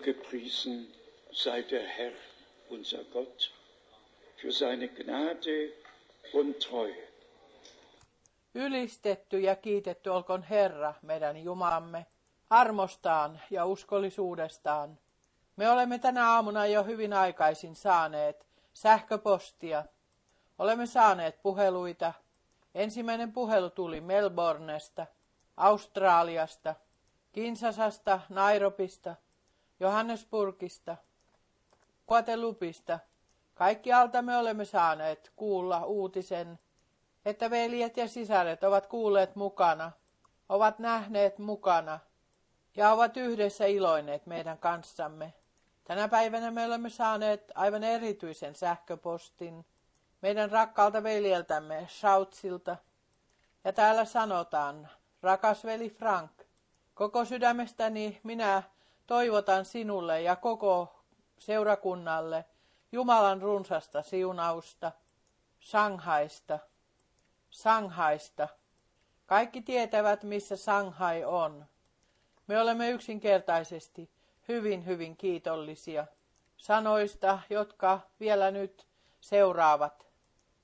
gepriesen sei der Herr, unser Gott, für seine Gnade und Treue. Ylistetty ja kiitetty olkoon Herra, meidän Jumalamme, armostaan ja uskollisuudestaan. Me olemme tänä aamuna jo hyvin aikaisin saaneet sähköpostia. Olemme saaneet puheluita. Ensimmäinen puhelu tuli Melbournesta, Australiasta, Kinsasasta, Nairobista, Johannesburgista, Guadelupista. Kaikkialta me olemme saaneet kuulla uutisen, että veljet ja sisaret ovat kuulleet mukana, ovat nähneet mukana ja ovat yhdessä iloineet meidän kanssamme. Tänä päivänä me olemme saaneet aivan erityisen sähköpostin meidän rakkaalta veljeltämme Schautsilta. Ja täällä sanotaan, rakas veli Frank, koko sydämestäni minä toivotan sinulle ja koko seurakunnalle Jumalan runsasta siunausta, Shanghaista, Shanghaista. Kaikki tietävät, missä Shanghai on. Me olemme yksinkertaisesti hyvin, hyvin kiitollisia sanoista, jotka vielä nyt seuraavat.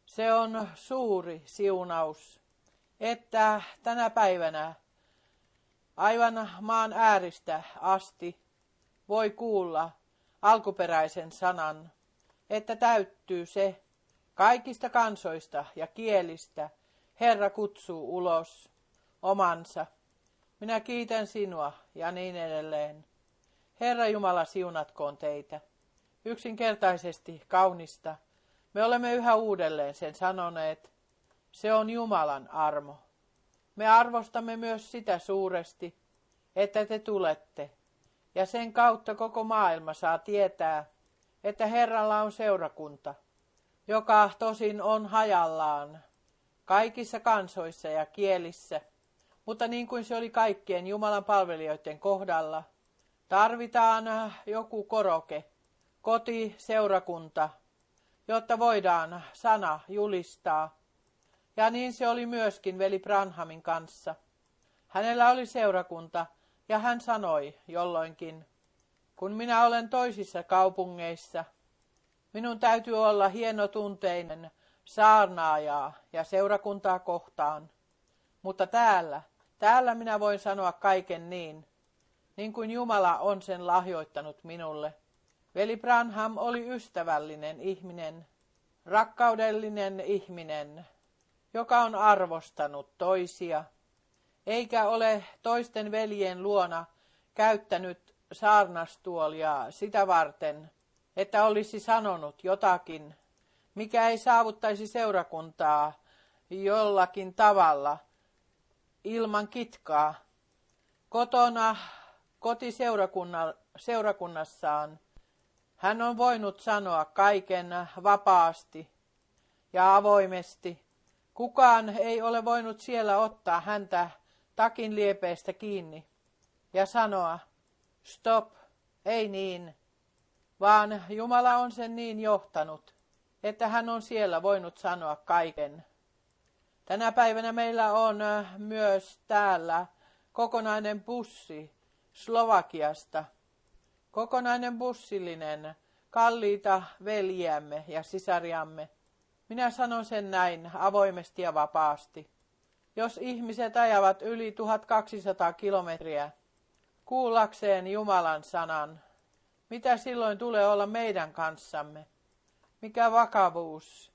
Se on suuri siunaus, että tänä päivänä aivan maan ääristä asti voi kuulla alkuperäisen sanan, että täyttyy se kaikista kansoista ja kielistä Herra kutsuu ulos omansa. Minä kiitän sinua ja niin edelleen. Herra Jumala siunatkoon teitä. Yksinkertaisesti kaunista. Me olemme yhä uudelleen sen sanoneet. Se on Jumalan armo. Me arvostamme myös sitä suuresti, että te tulette. Ja sen kautta koko maailma saa tietää, että Herralla on seurakunta, joka tosin on hajallaan kaikissa kansoissa ja kielissä, mutta niin kuin se oli kaikkien Jumalan palvelijoiden kohdalla – Tarvitaan äh, joku koroke, koti, seurakunta, jotta voidaan sana julistaa. Ja niin se oli myöskin veli Branhamin kanssa. Hänellä oli seurakunta ja hän sanoi jolloinkin, kun minä olen toisissa kaupungeissa, minun täytyy olla hienotunteinen saarnaajaa ja seurakuntaa kohtaan. Mutta täällä, täällä minä voin sanoa kaiken niin, niin kuin Jumala on sen lahjoittanut minulle. Veli Branham oli ystävällinen ihminen, rakkaudellinen ihminen, joka on arvostanut toisia, eikä ole toisten veljen luona käyttänyt saarnastuolia sitä varten, että olisi sanonut jotakin, mikä ei saavuttaisi seurakuntaa jollakin tavalla ilman kitkaa. Kotona kotiseurakunnassaan hän on voinut sanoa kaiken vapaasti ja avoimesti. Kukaan ei ole voinut siellä ottaa häntä takin liepeestä kiinni ja sanoa, stop, ei niin, vaan Jumala on sen niin johtanut, että hän on siellä voinut sanoa kaiken. Tänä päivänä meillä on myös täällä kokonainen bussi Slovakiasta. Kokonainen bussillinen, kalliita veljiämme ja sisariamme. Minä sanon sen näin avoimesti ja vapaasti. Jos ihmiset ajavat yli 1200 kilometriä kuullakseen Jumalan sanan, mitä silloin tulee olla meidän kanssamme? Mikä vakavuus,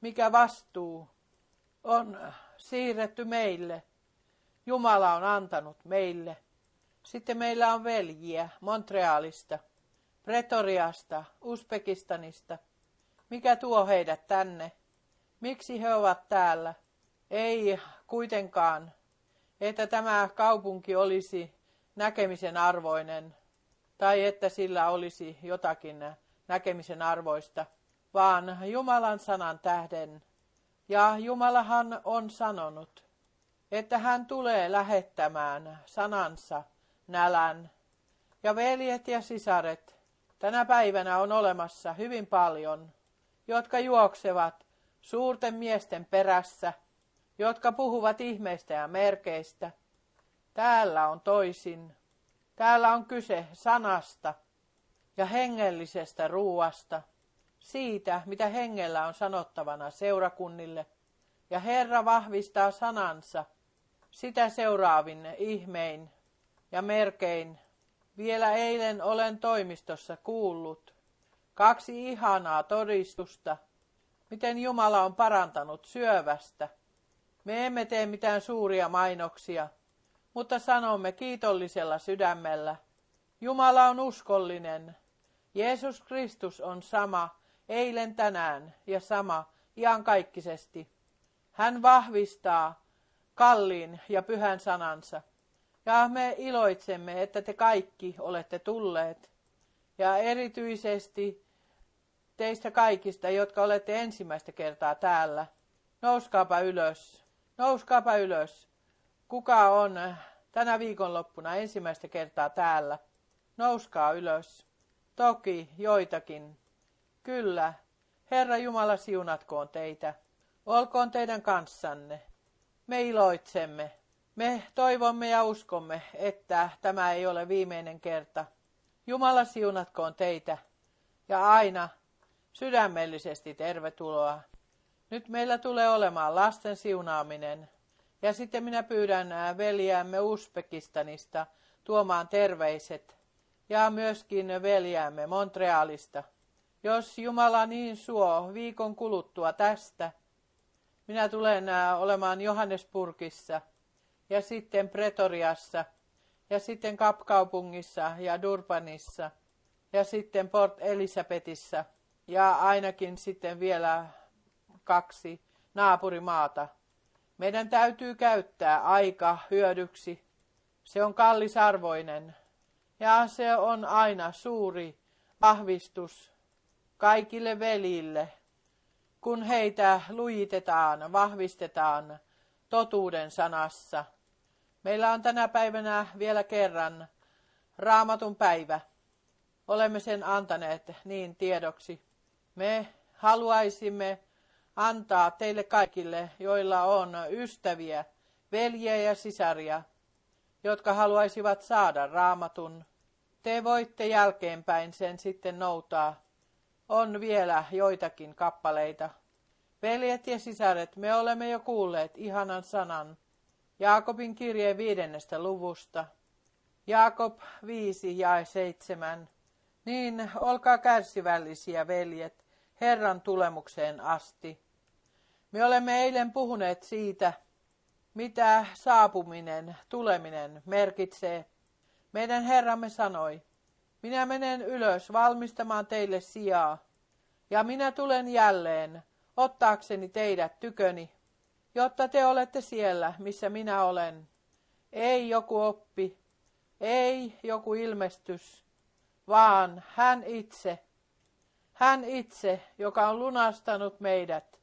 mikä vastuu on siirretty meille? Jumala on antanut meille. Sitten meillä on veljiä Montrealista, Pretoriasta, Uzbekistanista. Mikä tuo heidät tänne? Miksi he ovat täällä? Ei kuitenkaan, että tämä kaupunki olisi näkemisen arvoinen tai että sillä olisi jotakin näkemisen arvoista, vaan Jumalan sanan tähden. Ja Jumalahan on sanonut, että hän tulee lähettämään sanansa nälän. Ja veljet ja sisaret, tänä päivänä on olemassa hyvin paljon, jotka juoksevat suurten miesten perässä, jotka puhuvat ihmeistä ja merkeistä. Täällä on toisin. Täällä on kyse sanasta, ja hengellisestä ruuasta, siitä, mitä hengellä on sanottavana seurakunnille. Ja Herra vahvistaa sanansa sitä seuraavin ihmein ja merkein. Vielä eilen olen toimistossa kuullut kaksi ihanaa todistusta, miten Jumala on parantanut syövästä. Me emme tee mitään suuria mainoksia, mutta sanomme kiitollisella sydämellä. Jumala on uskollinen. Jeesus Kristus on sama eilen tänään ja sama iankaikkisesti. Hän vahvistaa kalliin ja pyhän sanansa. Ja me iloitsemme, että te kaikki olette tulleet. Ja erityisesti teistä kaikista, jotka olette ensimmäistä kertaa täällä. Nouskaapa ylös. Nouskaapa ylös. Kuka on tänä viikonloppuna ensimmäistä kertaa täällä? Nouskaa ylös. Toki joitakin. Kyllä. Herra Jumala siunatkoon teitä. Olkoon teidän kanssanne. Me iloitsemme. Me toivomme ja uskomme, että tämä ei ole viimeinen kerta. Jumala siunatkoon teitä ja aina sydämellisesti tervetuloa. Nyt meillä tulee olemaan lasten siunaaminen. Ja sitten minä pyydän veljäämme Uzbekistanista tuomaan terveiset ja myöskin veljäämme Montrealista. Jos Jumala niin suo viikon kuluttua tästä, minä tulen olemaan Johannesburgissa ja sitten Pretoriassa ja sitten Kapkaupungissa ja Durbanissa ja sitten Port Elisabethissa ja ainakin sitten vielä kaksi naapurimaata. Meidän täytyy käyttää aika hyödyksi. Se on kallisarvoinen ja se on aina suuri vahvistus kaikille velille, kun heitä lujitetaan, vahvistetaan totuuden sanassa. Meillä on tänä päivänä vielä kerran raamatun päivä. Olemme sen antaneet niin tiedoksi. Me haluaisimme antaa teille kaikille, joilla on ystäviä, veljiä ja sisaria, jotka haluaisivat saada raamatun. Te voitte jälkeenpäin sen sitten noutaa. On vielä joitakin kappaleita. Veljet ja sisaret, me olemme jo kuulleet ihanan sanan. Jaakobin kirjeen viidennestä luvusta. Jaakob 5 ja 7. Niin, olkaa kärsivällisiä, veljet, Herran tulemukseen asti. Me olemme eilen puhuneet siitä, mitä saapuminen, tuleminen merkitsee. Meidän Herramme sanoi, minä menen ylös valmistamaan teille sijaa, ja minä tulen jälleen ottaakseni teidät tyköni, jotta te olette siellä, missä minä olen. Ei joku oppi, ei joku ilmestys, vaan hän itse, hän itse, joka on lunastanut meidät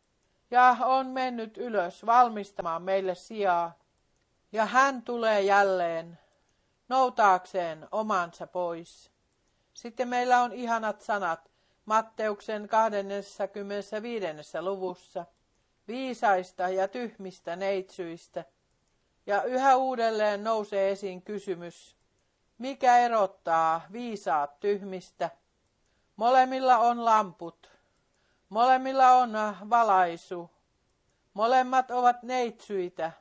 ja on mennyt ylös valmistamaan meille sijaa. Ja hän tulee jälleen noutaakseen omansa pois. Sitten meillä on ihanat sanat Matteuksen 25. luvussa, viisaista ja tyhmistä neitsyistä. Ja yhä uudelleen nousee esiin kysymys, mikä erottaa viisaat tyhmistä? Molemmilla on lamput, molemmilla on valaisu, molemmat ovat neitsyitä,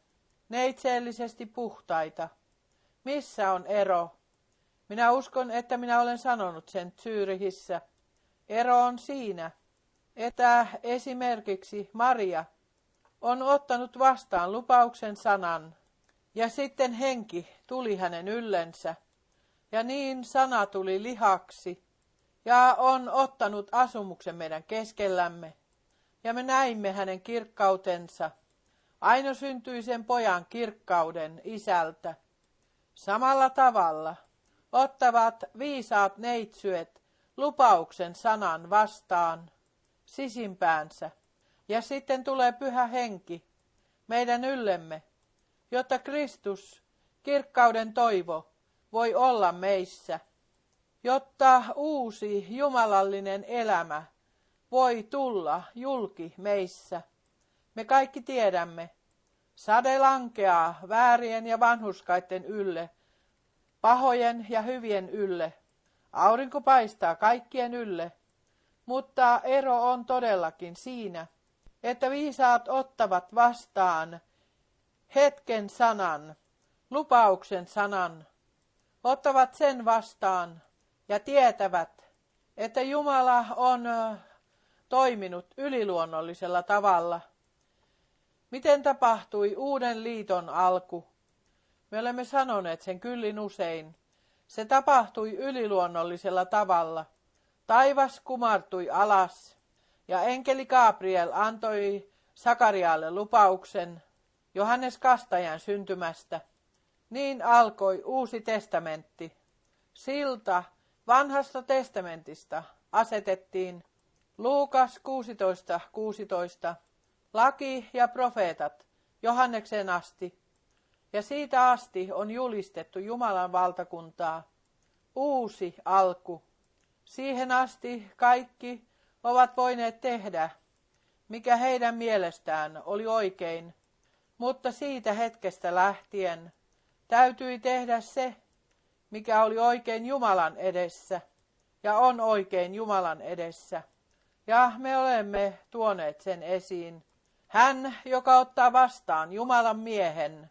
neitseellisesti puhtaita. Missä on ero? Minä uskon, että minä olen sanonut sen Zyrihissä. Ero on siinä, että esimerkiksi Maria on ottanut vastaan lupauksen sanan, ja sitten henki tuli hänen yllensä, ja niin sana tuli lihaksi, ja on ottanut asumuksen meidän keskellämme, ja me näimme hänen kirkkautensa, ainosyntyisen pojan kirkkauden isältä. Samalla tavalla. Ottavat viisaat neitsyet lupauksen sanan vastaan. Sisimpäänsä, ja sitten tulee pyhä henki meidän yllemme, jotta Kristus, kirkkauden toivo, voi olla meissä, jotta uusi jumalallinen elämä voi tulla julki meissä. Me kaikki tiedämme, sade lankeaa väärien ja vanhuskaiden ylle, pahojen ja hyvien ylle, Aurinko paistaa kaikkien ylle, mutta ero on todellakin siinä, että viisaat ottavat vastaan hetken sanan, lupauksen sanan, ottavat sen vastaan ja tietävät, että Jumala on toiminut yliluonnollisella tavalla. Miten tapahtui uuden liiton alku? Me olemme sanoneet sen kyllin usein. Se tapahtui yliluonnollisella tavalla. Taivas kumartui alas ja enkeli Gabriel antoi Sakarialle lupauksen Johannes Kastajan syntymästä. Niin alkoi uusi testamentti. Silta vanhasta testamentista asetettiin Luukas 16.16. 16, laki ja profeetat Johanneksen asti. Ja siitä asti on julistettu Jumalan valtakuntaa. Uusi alku. Siihen asti kaikki ovat voineet tehdä, mikä heidän mielestään oli oikein. Mutta siitä hetkestä lähtien täytyi tehdä se, mikä oli oikein Jumalan edessä ja on oikein Jumalan edessä. Ja me olemme tuoneet sen esiin. Hän, joka ottaa vastaan Jumalan miehen,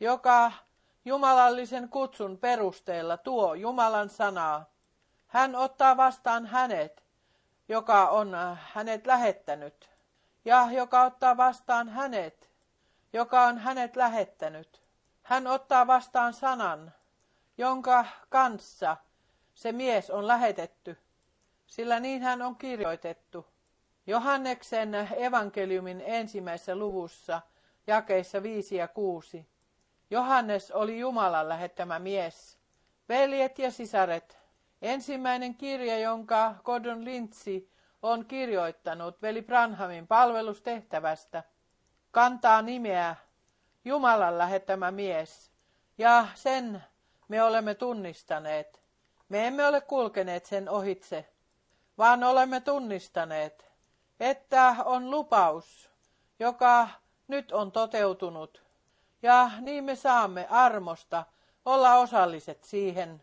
joka jumalallisen kutsun perusteella tuo Jumalan sanaa. Hän ottaa vastaan hänet, joka on hänet lähettänyt, ja joka ottaa vastaan hänet, joka on hänet lähettänyt. Hän ottaa vastaan sanan, jonka kanssa se mies on lähetetty, sillä niin hän on kirjoitettu. Johanneksen evankeliumin ensimmäisessä luvussa, jakeissa 5 ja 6. Johannes oli Jumalan lähettämä mies. Veljet ja sisaret, ensimmäinen kirja, jonka Gordon Lintsi on kirjoittanut veli Branhamin palvelustehtävästä, kantaa nimeä Jumalan lähettämä mies, ja sen me olemme tunnistaneet. Me emme ole kulkeneet sen ohitse, vaan olemme tunnistaneet, että on lupaus, joka nyt on toteutunut. Ja niin me saamme armosta olla osalliset siihen,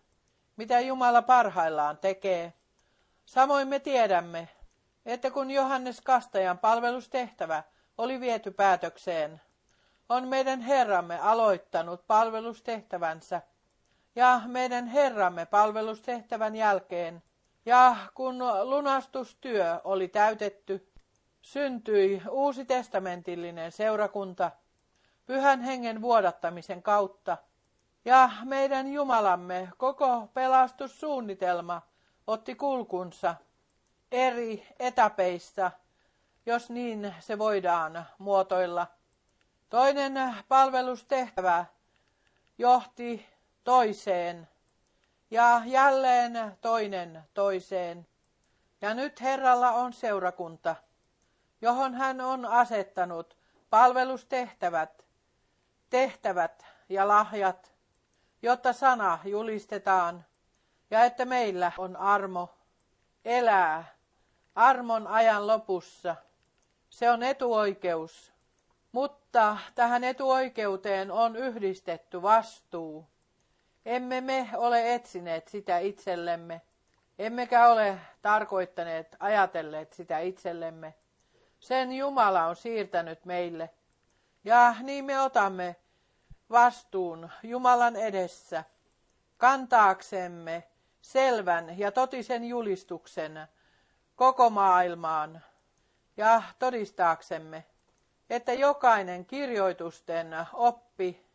mitä Jumala parhaillaan tekee. Samoin me tiedämme, että kun Johannes Kastajan palvelustehtävä oli viety päätökseen, on meidän Herramme aloittanut palvelustehtävänsä – ja meidän Herramme palvelustehtävän jälkeen. Ja kun lunastustyö oli täytetty, syntyi uusi testamentillinen seurakunta pyhän hengen vuodattamisen kautta. Ja meidän Jumalamme koko pelastussuunnitelma otti kulkunsa eri etapeissa, jos niin se voidaan muotoilla. Toinen palvelustehtävä johti toiseen ja jälleen toinen toiseen. Ja nyt Herralla on seurakunta, johon hän on asettanut palvelustehtävät, tehtävät ja lahjat, jotta sana julistetaan ja että meillä on armo elää armon ajan lopussa. Se on etuoikeus, mutta tähän etuoikeuteen on yhdistetty vastuu. Emme me ole etsineet sitä itsellemme, emmekä ole tarkoittaneet, ajatelleet sitä itsellemme. Sen Jumala on siirtänyt meille. Ja niin me otamme vastuun Jumalan edessä kantaaksemme selvän ja totisen julistuksen koko maailmaan ja todistaaksemme, että jokainen kirjoitusten oppi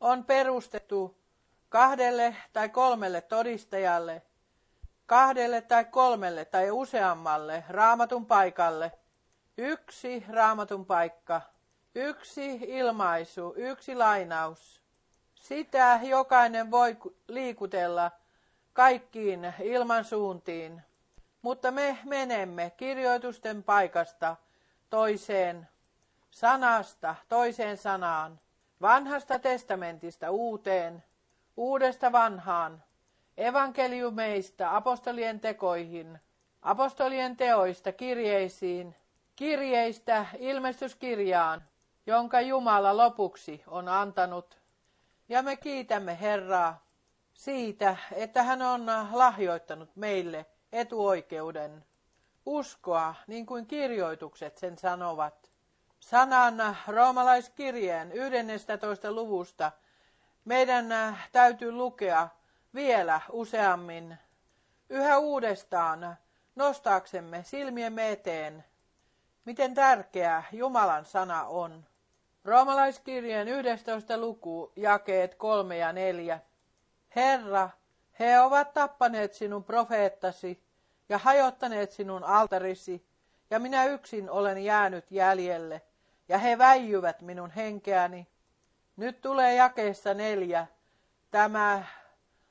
on perustettu kahdelle tai kolmelle todistajalle, kahdelle tai kolmelle tai useammalle raamatun paikalle, yksi raamatun paikka, yksi ilmaisu, yksi lainaus. Sitä jokainen voi liikutella kaikkiin ilmansuuntiin, mutta me menemme kirjoitusten paikasta toiseen, sanasta toiseen sanaan, vanhasta testamentista uuteen, uudesta vanhaan, evankeliumeista apostolien tekoihin, apostolien teoista kirjeisiin, kirjeistä ilmestyskirjaan, jonka Jumala lopuksi on antanut. Ja me kiitämme Herraa siitä, että hän on lahjoittanut meille etuoikeuden uskoa, niin kuin kirjoitukset sen sanovat. Sanan roomalaiskirjeen 11. luvusta meidän täytyy lukea vielä useammin yhä uudestaan nostaaksemme silmiemme eteen, miten tärkeä Jumalan sana on. Roomalaiskirjeen 11. luku, jakeet 3 ja 4. Herra, he ovat tappaneet sinun profeettasi ja hajottaneet sinun altarisi, ja minä yksin olen jäänyt jäljelle, ja he väijyvät minun henkeäni. Nyt tulee jakeessa neljä tämä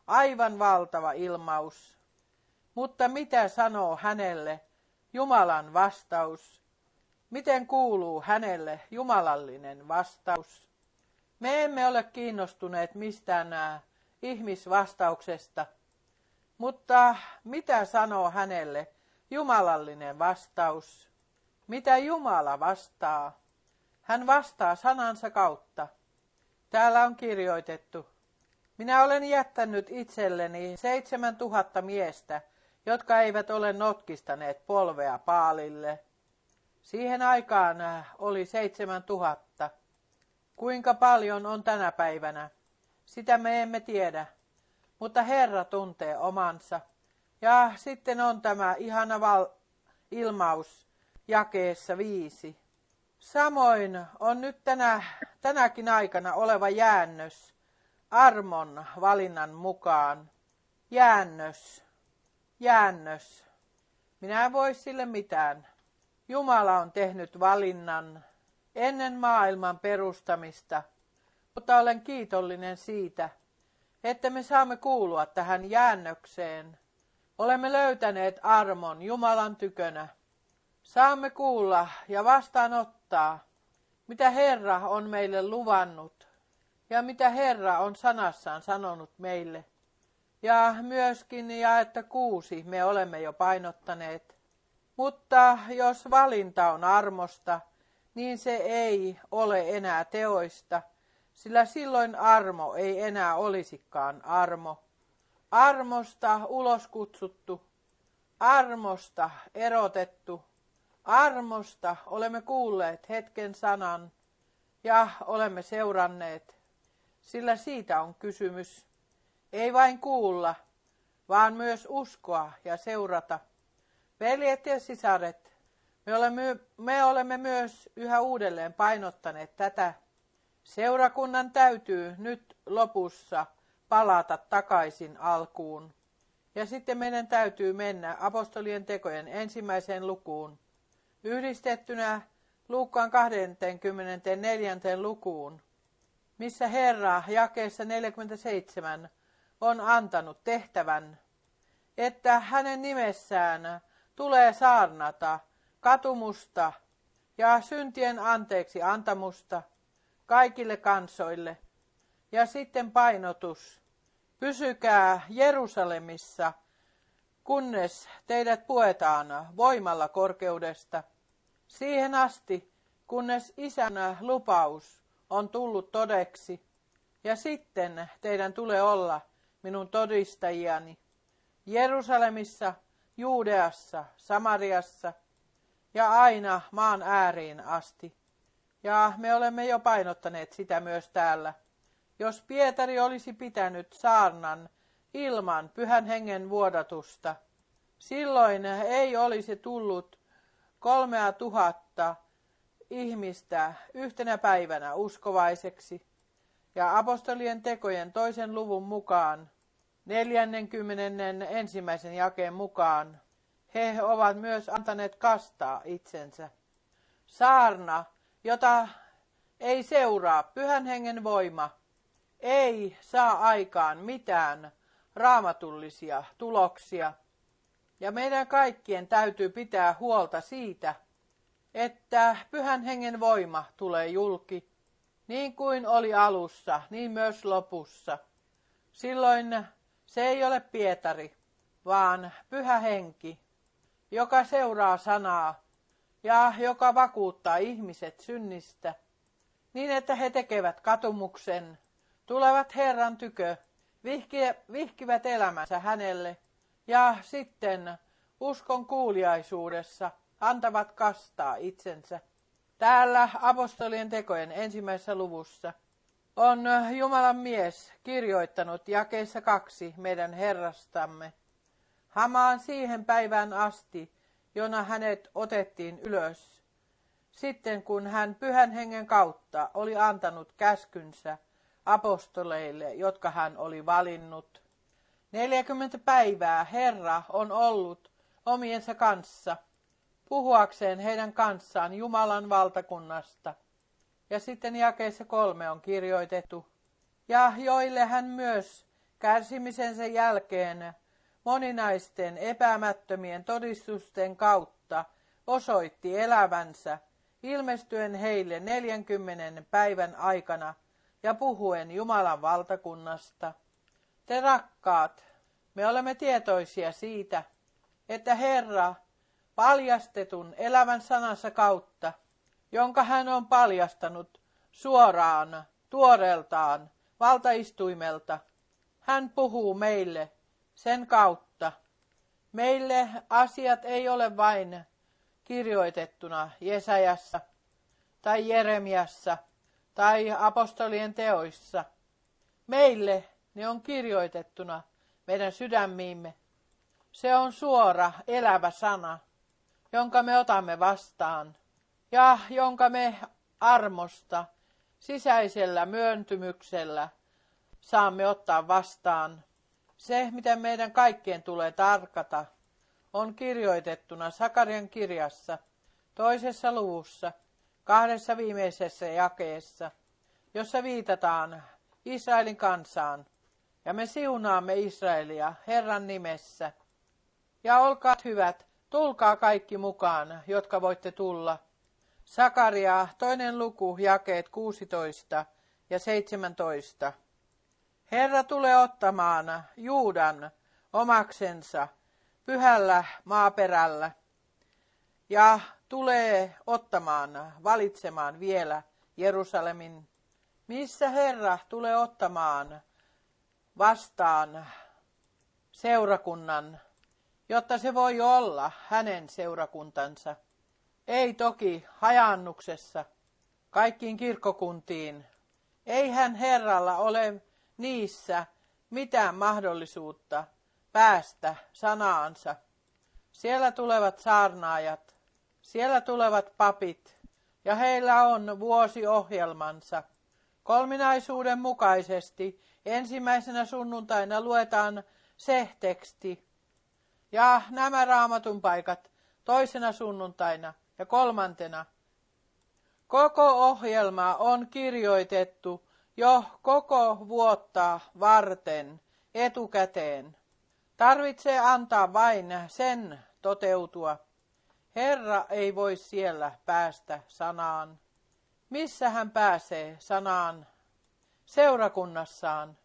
aivan valtava ilmaus. Mutta mitä sanoo hänelle Jumalan vastaus? Miten kuuluu hänelle jumalallinen vastaus? Me emme ole kiinnostuneet mistään ihmisvastauksesta, mutta mitä sanoo hänelle jumalallinen vastaus? Mitä Jumala vastaa? Hän vastaa sanansa kautta. Täällä on kirjoitettu, minä olen jättänyt itselleni seitsemän tuhatta miestä, jotka eivät ole notkistaneet polvea paalille. Siihen aikaan oli seitsemän tuhatta. Kuinka paljon on tänä päivänä? Sitä me emme tiedä, mutta Herra tuntee omansa. Ja sitten on tämä ihana val- ilmaus jakeessa viisi. Samoin on nyt tänä, tänäkin aikana oleva jäännös armon valinnan mukaan. Jäännös, jäännös. Minä en voi sille mitään. Jumala on tehnyt valinnan ennen maailman perustamista, mutta olen kiitollinen siitä, että me saamme kuulua tähän jäännökseen. Olemme löytäneet armon Jumalan tykönä. Saamme kuulla ja vastaanottaa, mitä Herra on meille luvannut ja mitä Herra on sanassaan sanonut meille. Ja myöskin ja että kuusi me olemme jo painottaneet. Mutta jos valinta on armosta, niin se ei ole enää teoista, sillä silloin armo ei enää olisikaan armo. Armosta ulos kutsuttu, armosta erotettu, armosta olemme kuulleet hetken sanan ja olemme seuranneet, sillä siitä on kysymys. Ei vain kuulla, vaan myös uskoa ja seurata. Veljet ja sisaret, me olemme, me olemme myös yhä uudelleen painottaneet tätä. Seurakunnan täytyy nyt lopussa palata takaisin alkuun. Ja sitten meidän täytyy mennä apostolien tekojen ensimmäiseen lukuun, yhdistettynä Luukkaan 24. lukuun, missä Herra jakeessa 47 on antanut tehtävän, että hänen nimessään tulee saarnata katumusta ja syntien anteeksi antamusta kaikille kansoille. Ja sitten painotus. Pysykää Jerusalemissa, kunnes teidät puetaan voimalla korkeudesta. Siihen asti, kunnes isän lupaus on tullut todeksi. Ja sitten teidän tulee olla minun todistajiani Jerusalemissa, Juudeassa, Samariassa ja aina maan ääriin asti. Ja me olemme jo painottaneet sitä myös täällä. Jos Pietari olisi pitänyt saarnan ilman pyhän hengen vuodatusta, silloin ei olisi tullut kolmea tuhatta ihmistä yhtenä päivänä uskovaiseksi. Ja apostolien tekojen toisen luvun mukaan, 40. ensimmäisen jakeen mukaan, he ovat myös antaneet kastaa itsensä. Saarna, jota ei seuraa pyhän hengen voima, ei saa aikaan mitään raamatullisia tuloksia. Ja meidän kaikkien täytyy pitää huolta siitä, että pyhän hengen voima tulee julki, niin kuin oli alussa, niin myös lopussa. Silloin se ei ole Pietari, vaan pyhä henki, joka seuraa sanaa ja joka vakuuttaa ihmiset synnistä, niin että he tekevät katumuksen, tulevat Herran tykö vihkivät elämänsä hänelle ja sitten uskon kuuliaisuudessa antavat kastaa itsensä. Täällä apostolien tekojen ensimmäisessä luvussa on Jumalan mies kirjoittanut jakeessa kaksi meidän Herrastamme. Hamaan siihen päivään asti, jona hänet otettiin ylös. Sitten kun hän pyhän hengen kautta oli antanut käskynsä apostoleille, jotka hän oli valinnut. 40 päivää Herra on ollut omiensa kanssa, puhuakseen heidän kanssaan Jumalan valtakunnasta. Ja sitten jakeessa kolme on kirjoitettu, ja joille hän myös kärsimisensä jälkeen moninaisten epämättömien todistusten kautta osoitti elävänsä, ilmestyen heille neljänkymmenen päivän aikana ja puhuen Jumalan valtakunnasta. Te rakkaat, me olemme tietoisia siitä, että Herra paljastetun elävän sanansa kautta, jonka hän on paljastanut suoraan, tuoreeltaan, valtaistuimelta, hän puhuu meille sen kautta. Meille asiat ei ole vain kirjoitettuna Jesajassa tai Jeremiassa tai apostolien teoissa. Meille ne on kirjoitettuna meidän sydämiimme. Se on suora, elävä sana, jonka me otamme vastaan ja jonka me armosta, sisäisellä myöntymyksellä saamme ottaa vastaan. Se, mitä meidän kaikkien tulee tarkata, on kirjoitettuna Sakarian kirjassa, toisessa luvussa, kahdessa viimeisessä jakeessa, jossa viitataan Israelin kansaan, ja me siunaamme Israelia Herran nimessä. Ja olkaat hyvät, tulkaa kaikki mukaan, jotka voitte tulla. Sakaria, toinen luku, jakeet 16 ja 17. Herra tulee ottamaan Juudan omaksensa pyhällä maaperällä ja tulee ottamaan, valitsemaan vielä Jerusalemin, missä Herra tulee ottamaan vastaan seurakunnan, jotta se voi olla hänen seurakuntansa. Ei toki hajannuksessa kaikkiin kirkkokuntiin. Eihän Herralla ole niissä mitään mahdollisuutta päästä sanaansa. Siellä tulevat saarnaajat, siellä tulevat papit, ja heillä on vuosiohjelmansa. Kolminaisuuden mukaisesti ensimmäisenä sunnuntaina luetaan se teksti, ja nämä raamatun paikat toisena sunnuntaina ja kolmantena. Koko ohjelma on kirjoitettu jo koko vuotta varten etukäteen. Tarvitsee antaa vain sen toteutua. Herra ei voi siellä päästä sanaan. Missä hän pääsee sanaan? Seurakunnassaan.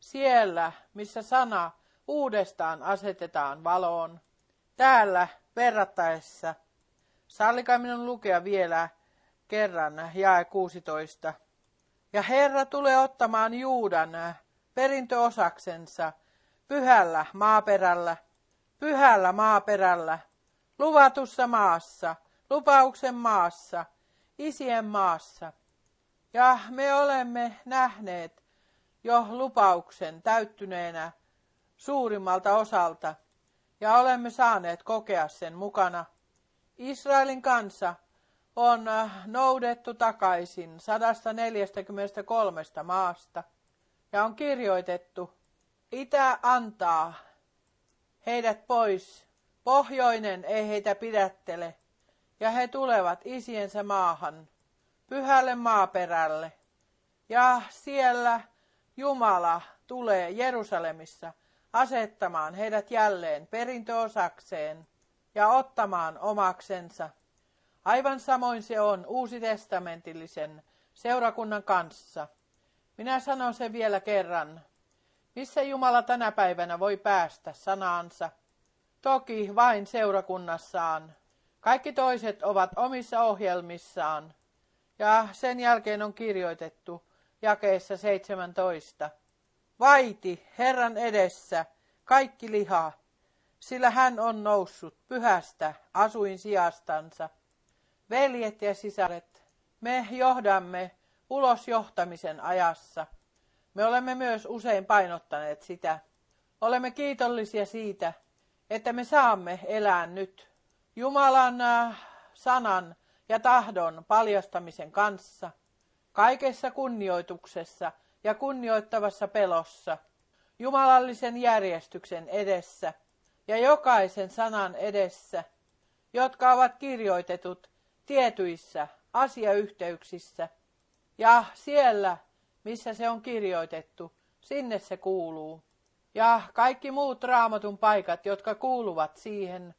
Siellä, missä sana uudestaan asetetaan valoon. Täällä verrattaessa. Sallikaa minun lukea vielä kerran jae 16. Ja Herra tulee ottamaan Juudan perintöosaksensa pyhällä maaperällä, pyhällä maaperällä, luvatussa maassa, lupauksen maassa, isien maassa. Ja me olemme nähneet jo lupauksen täyttyneenä suurimmalta osalta, ja olemme saaneet kokea sen mukana. Israelin kansa on noudettu takaisin 143 maasta ja on kirjoitettu, Itä antaa heidät pois, pohjoinen ei heitä pidättele, ja he tulevat isiensä maahan, pyhälle maaperälle, ja siellä Jumala tulee Jerusalemissa asettamaan heidät jälleen perintöosakseen ja ottamaan omaksensa. Aivan samoin se on uusitestamentillisen seurakunnan kanssa. Minä sanon sen vielä kerran. Missä Jumala tänä päivänä voi päästä sanaansa? Toki vain seurakunnassaan. Kaikki toiset ovat omissa ohjelmissaan. Ja sen jälkeen on kirjoitettu jakeessa 17. vaiti Herran edessä kaikki liha, sillä hän on noussut pyhästä asuin sijastansa. Veljet ja sisaret, me johdamme ulos johtamisen ajassa. Me olemme myös usein painottaneet sitä. Olemme kiitollisia siitä, että me saamme elää nyt Jumalan äh, sanan ja tahdon paljastamisen kanssa, kaikessa kunnioituksessa ja kunnioittavassa pelossa, jumalallisen järjestyksen edessä ja jokaisen sanan edessä, jotka ovat kirjoitetut tietyissä asiayhteyksissä, ja siellä, missä se on kirjoitettu, sinne se kuuluu. Ja kaikki muut raamatun paikat, jotka kuuluvat siihen,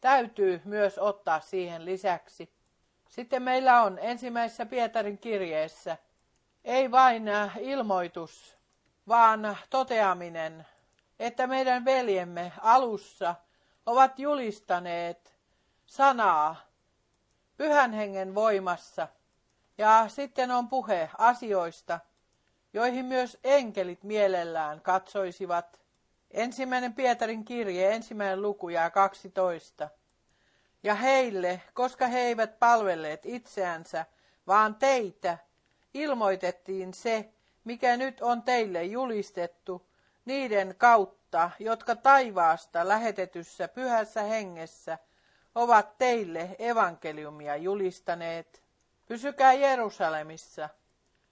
täytyy myös ottaa siihen lisäksi. Sitten meillä on ensimmäisessä Pietarin kirjeessä ei vain äh, ilmoitus, vaan toteaminen, että meidän veljemme alussa ovat julistaneet sanaa pyhän hengen voimassa. Ja sitten on puhe asioista, joihin myös enkelit mielellään katsoisivat. Ensimmäinen Pietarin kirje, ensimmäinen luku ja 12. Ja heille, koska he eivät palvelleet itseänsä, vaan teitä, ilmoitettiin se, mikä nyt on teille julistettu, niiden kautta, jotka taivaasta lähetetyssä pyhässä hengessä ovat teille evankeliumia julistaneet. Pysykää Jerusalemissa,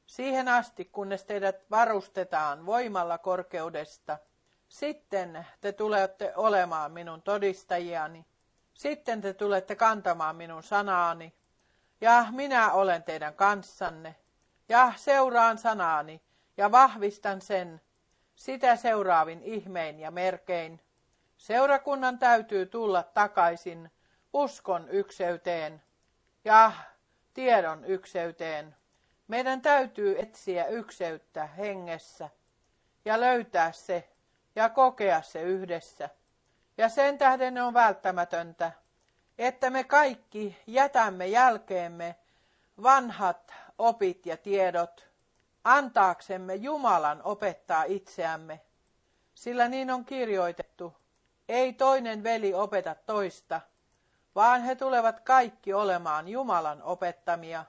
siihen asti kunnes teidät varustetaan voimalla korkeudesta. Sitten te tulette olemaan minun todistajiani. Sitten te tulette kantamaan minun sanaani. Ja minä olen teidän kanssanne. Ja seuraan sanaani ja vahvistan sen, sitä seuraavin ihmein ja merkein. Seurakunnan täytyy tulla takaisin uskon ykseyteen ja tiedon ykseyteen. Meidän täytyy etsiä ykseyttä hengessä ja löytää se ja kokea se yhdessä. Ja sen tähden on välttämätöntä, että me kaikki jätämme jälkeemme vanhat opit ja tiedot, antaaksemme Jumalan opettaa itseämme. Sillä niin on kirjoitettu, ei toinen veli opeta toista, vaan he tulevat kaikki olemaan Jumalan opettamia.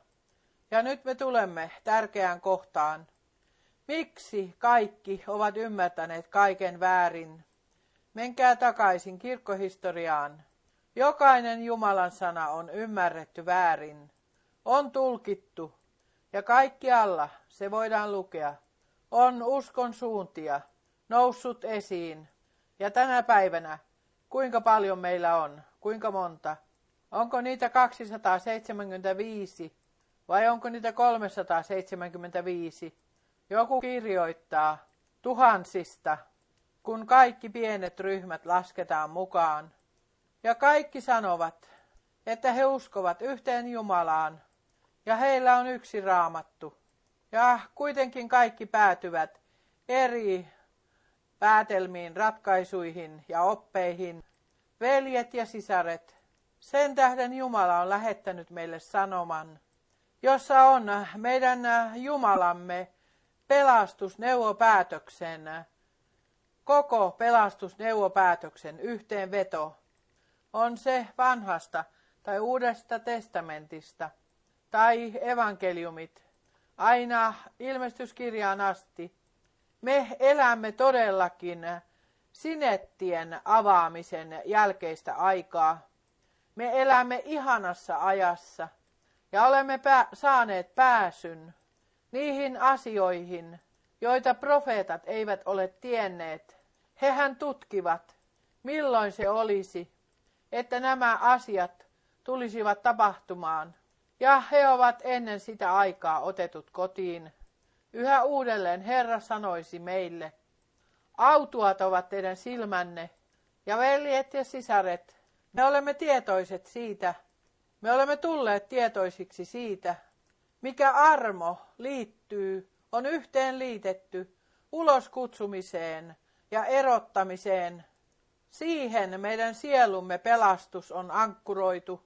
Ja nyt me tulemme tärkeään kohtaan. Miksi kaikki ovat ymmärtäneet kaiken väärin? Menkää takaisin kirkkohistoriaan. Jokainen Jumalan sana on ymmärretty väärin, on tulkittu, ja kaikkialla se voidaan lukea. On uskon suuntia noussut esiin, ja tänä päivänä kuinka paljon meillä on, kuinka monta, onko niitä 275 vai onko niitä 375? Joku kirjoittaa tuhansista, kun kaikki pienet ryhmät lasketaan mukaan. Ja kaikki sanovat, että he uskovat yhteen Jumalaan ja heillä on yksi raamattu. Ja kuitenkin kaikki päätyvät eri päätelmiin, ratkaisuihin ja oppeihin. Veljet ja sisaret, sen tähden Jumala on lähettänyt meille sanoman, jossa on meidän Jumalamme pelastusneuvopäätöksen, koko pelastusneuvopäätöksen yhteenveto on se vanhasta tai uudesta testamentista tai evankeliumit aina ilmestyskirjaan asti. Me elämme todellakin sinettien avaamisen jälkeistä aikaa. Me elämme ihanassa ajassa ja olemme pää- saaneet pääsyn niihin asioihin, joita profeetat eivät ole tienneet. Hehän tutkivat, milloin se olisi, että nämä asiat tulisivat tapahtumaan. Ja he ovat ennen sitä aikaa otetut kotiin. Yhä uudelleen Herra sanoisi meille, autuat ovat teidän silmänne, ja veljet ja sisaret, me olemme tietoiset siitä, me olemme tulleet tietoisiksi siitä, mikä armo liittyy, on yhteen liitetty uloskutsumiseen ja erottamiseen. Siihen meidän sielumme pelastus on ankkuroitu,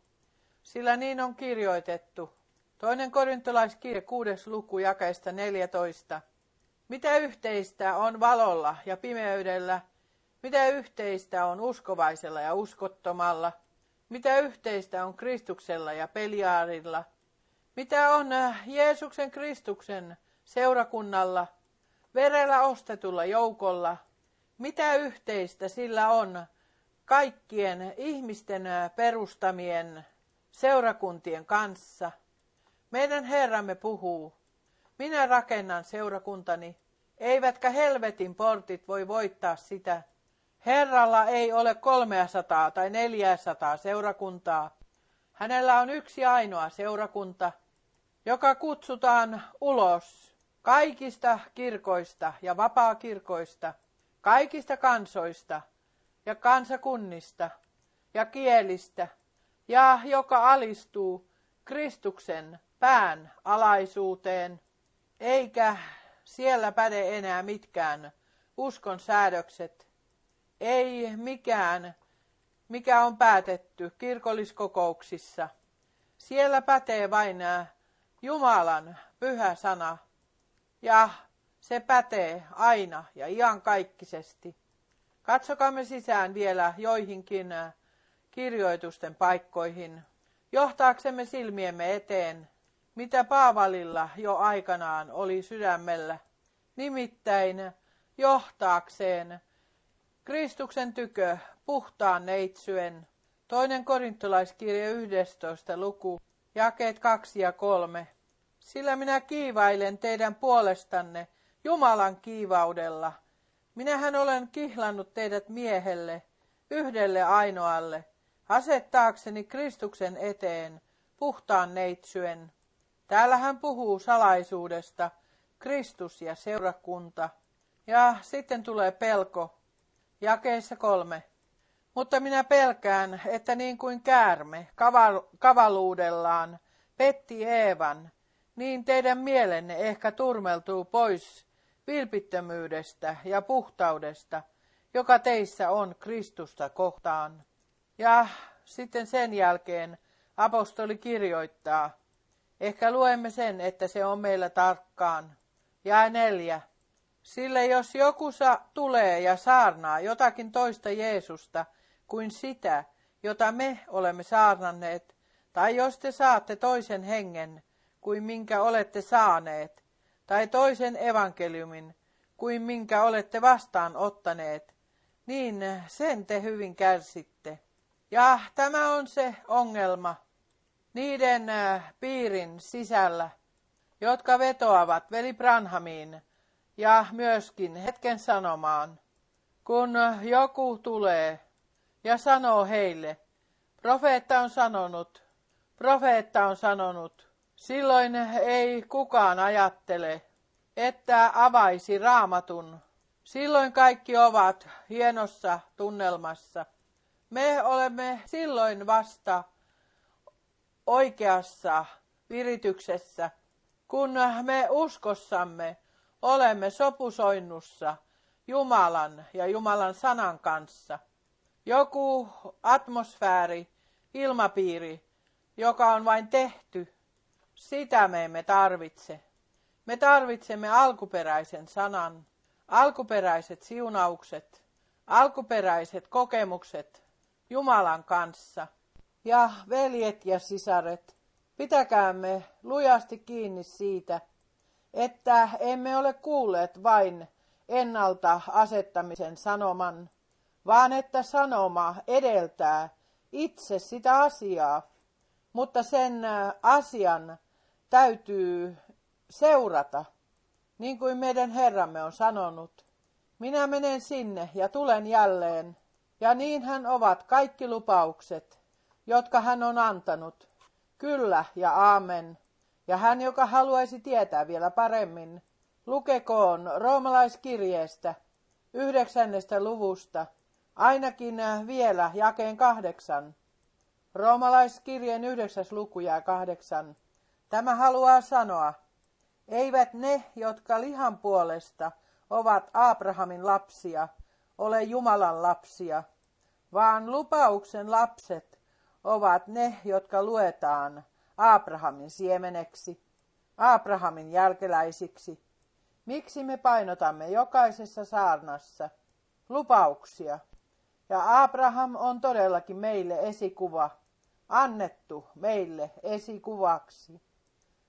sillä niin on kirjoitettu. Toinen korintolaiskirja, kuudes luku, jakeista 14. Mitä yhteistä on valolla ja pimeydellä? Mitä yhteistä on uskovaisella ja uskottomalla? Mitä yhteistä on Kristuksella ja Peliaarilla? Mitä on äh, Jeesuksen Kristuksen seurakunnalla, verellä ostetulla joukolla? Mitä yhteistä sillä on kaikkien ihmisten äh, perustamien seurakuntien kanssa? Meidän Herramme puhuu, minä rakennan seurakuntani, eivätkä helvetin portit voi voittaa sitä. Herralla ei ole 300 tai 400 seurakuntaa. Hänellä on yksi ainoa seurakunta, joka kutsutaan ulos kaikista kirkoista ja vapaakirkoista, kaikista kansoista ja kansakunnista ja kielistä, ja joka alistuu Kristuksen pään alaisuuteen, eikä siellä päde enää mitkään uskon säädökset, ei mikään, mikä on päätetty kirkolliskokouksissa. Siellä pätee vain Jumalan pyhä sana, ja se pätee aina ja iankaikkisesti. Katsokaamme sisään vielä joihinkin kirjoitusten paikkoihin, johtaaksemme silmiemme eteen, mitä Paavalilla jo aikanaan oli sydämellä, nimittäin johtaakseen Kristuksen tykö puhtaan neitsyen. Toinen korintolaiskirja 11. luku, jakeet 2 ja 3. Sillä minä kiivailen teidän puolestanne Jumalan kiivaudella. Minähän olen kihlannut teidät miehelle, yhdelle ainoalle, asettaakseni Kristuksen eteen, puhtaan neitsyen. Täällä hän puhuu salaisuudesta, Kristus ja seurakunta. Ja sitten tulee pelko, jakeessa kolme. Mutta minä pelkään, että niin kuin käärme kaval- kavaluudellaan petti Eevan, niin teidän mielenne ehkä turmeltuu pois vilpittömyydestä ja puhtaudesta, joka teissä on Kristusta kohtaan. Ja sitten sen jälkeen apostoli kirjoittaa, ehkä luemme sen, että se on meillä tarkkaan. Ja neljä. Sille jos joku sa- tulee ja saarnaa jotakin toista Jeesusta kuin sitä, jota me olemme saarnanneet, tai jos te saatte toisen hengen kuin minkä olette saaneet, tai toisen evankeliumin kuin minkä olette vastaan ottaneet, niin sen te hyvin kärsitte. Ja tämä on se ongelma niiden äh, piirin sisällä, jotka vetoavat veli Branhamiin ja myöskin hetken sanomaan, kun joku tulee ja sanoo heille, profeetta on sanonut, profeetta on sanonut, silloin ei kukaan ajattele, että avaisi raamatun. Silloin kaikki ovat hienossa tunnelmassa. Me olemme silloin vasta oikeassa virityksessä, kun me uskossamme olemme sopusoinnussa Jumalan ja Jumalan sanan kanssa. Joku atmosfääri, ilmapiiri, joka on vain tehty, sitä me emme tarvitse. Me tarvitsemme alkuperäisen sanan, alkuperäiset siunaukset, alkuperäiset kokemukset Jumalan kanssa. Ja veljet ja sisaret, pitäkäämme lujasti kiinni siitä, että emme ole kuulleet vain ennalta asettamisen sanoman, vaan että sanoma edeltää itse sitä asiaa, mutta sen asian täytyy seurata, niin kuin meidän Herramme on sanonut. Minä menen sinne ja tulen jälleen, ja niinhän ovat kaikki lupaukset, jotka hän on antanut. Kyllä ja aamen. Ja hän, joka haluaisi tietää vielä paremmin, lukekoon roomalaiskirjeestä yhdeksännestä luvusta, ainakin vielä jakeen kahdeksan. Roomalaiskirjeen yhdeksäs luku ja kahdeksan. Tämä haluaa sanoa, eivät ne, jotka lihan puolesta ovat Abrahamin lapsia, ole Jumalan lapsia, vaan lupauksen lapset ovat ne, jotka luetaan Abrahamin siemeneksi, Abrahamin jälkeläisiksi. Miksi me painotamme jokaisessa saarnassa lupauksia? Ja Abraham on todellakin meille esikuva, annettu meille esikuvaksi.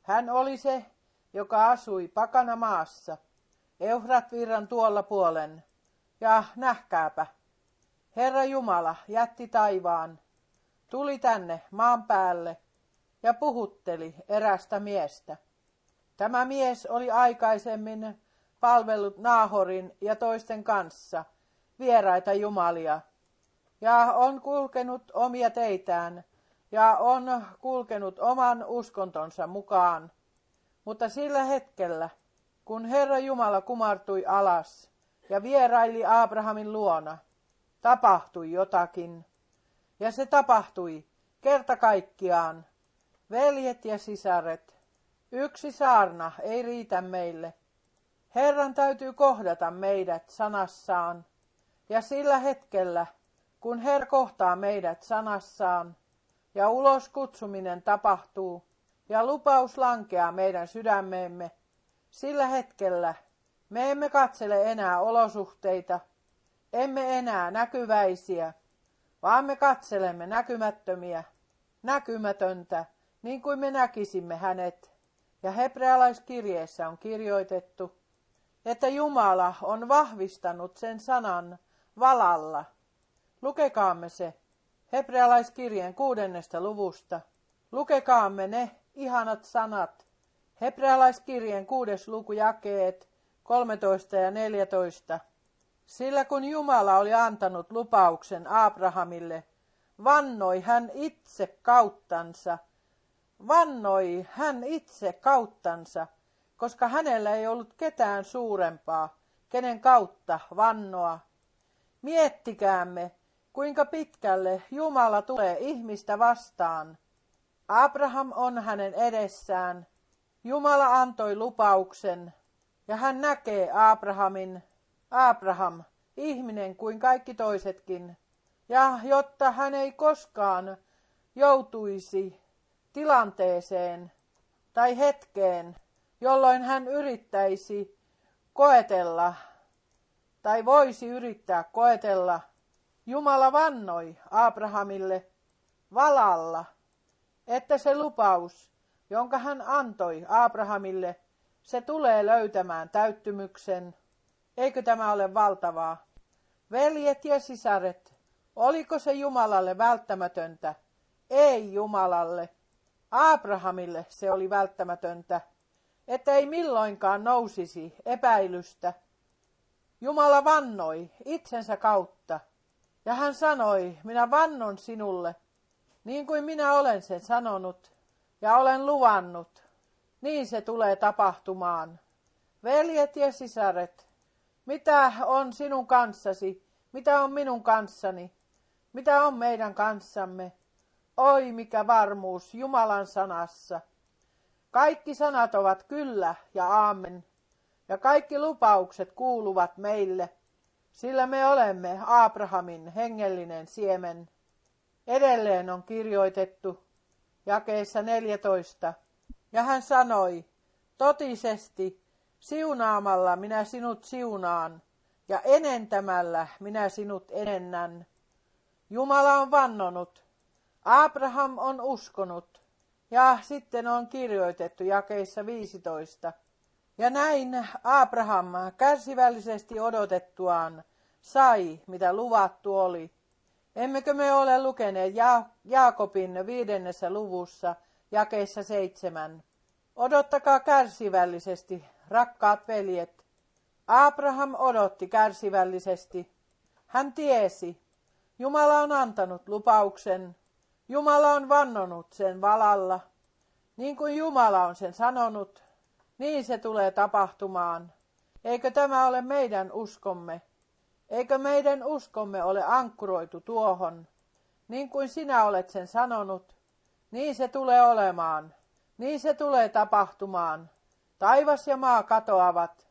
Hän oli se, joka asui pakana maassa, Eufratvirran tuolla puolen. Ja nähkääpä, Herra Jumala jätti taivaan, tuli tänne maan päälle ja puhutteli erästä miestä. Tämä mies oli aikaisemmin palvellut Naahorin ja toisten kanssa vieraita jumalia ja on kulkenut omia teitään ja on kulkenut oman uskontonsa mukaan. Mutta sillä hetkellä, kun Herra Jumala kumartui alas ja vieraili Abrahamin luona, tapahtui jotakin. Ja se tapahtui kerta kaikkiaan. Veljet ja sisaret, yksi saarna ei riitä meille. Herran täytyy kohdata meidät sanassaan. Ja sillä hetkellä, kun Herra kohtaa meidät sanassaan, ja ulos kutsuminen tapahtuu, ja lupaus lankeaa meidän sydämeemme, sillä hetkellä me emme katsele enää olosuhteita, emme enää näkyväisiä, vaan me katselemme näkymättömiä, näkymätöntä, niin kuin me näkisimme hänet. Ja hebrealaiskirjeessä on kirjoitettu, että Jumala on vahvistanut sen sanan valalla. Lukekaamme se hebrealaiskirjeen kuudennesta luvusta. Lukekaamme ne ihanat sanat. Hebrealaiskirjeen kuudes luku jakeet 13 ja 14. Sillä kun Jumala oli antanut lupauksen Abrahamille, vannoi hän itse kauttansa, vannoi hän itse kauttansa, koska hänellä ei ollut ketään suurempaa, kenen kautta vannoa. Miettikäämme, kuinka pitkälle Jumala tulee ihmistä vastaan. Abraham on hänen edessään. Jumala antoi lupauksen, ja hän näkee Abrahamin Abraham, ihminen kuin kaikki toisetkin, ja jotta hän ei koskaan joutuisi tilanteeseen tai hetkeen, jolloin hän yrittäisi koetella tai voisi yrittää koetella, Jumala vannoi Abrahamille valalla, että se lupaus, jonka hän antoi Abrahamille, se tulee löytämään täyttymyksen Eikö tämä ole valtavaa? Veljet ja sisaret, oliko se Jumalalle välttämätöntä? Ei Jumalalle. Abrahamille se oli välttämätöntä, että ei milloinkaan nousisi epäilystä. Jumala vannoi itsensä kautta, ja hän sanoi, minä vannon sinulle, niin kuin minä olen sen sanonut ja olen luvannut, niin se tulee tapahtumaan. Veljet ja sisaret, mitä on sinun kanssasi? Mitä on minun kanssani? Mitä on meidän kanssamme? Oi, mikä varmuus Jumalan sanassa. Kaikki sanat ovat kyllä ja aamen. Ja kaikki lupaukset kuuluvat meille, sillä me olemme Abrahamin hengellinen siemen. Edelleen on kirjoitettu jakeessa 14. Ja hän sanoi, totisesti Siunaamalla minä sinut siunaan, ja enentämällä minä sinut enennän. Jumala on vannonut, Abraham on uskonut, ja sitten on kirjoitettu jakeissa 15. Ja näin Abraham kärsivällisesti odotettuaan sai, mitä luvattu oli. Emmekö me ole lukeneet ja- Jaakobin viidennessä luvussa jakeissa seitsemän? Odottakaa kärsivällisesti, rakkaat veljet. Abraham odotti kärsivällisesti. Hän tiesi, Jumala on antanut lupauksen. Jumala on vannonut sen valalla. Niin kuin Jumala on sen sanonut, niin se tulee tapahtumaan. Eikö tämä ole meidän uskomme? Eikö meidän uskomme ole ankkuroitu tuohon? Niin kuin sinä olet sen sanonut, niin se tulee olemaan. Niin se tulee tapahtumaan. Taivas ja maa katoavat,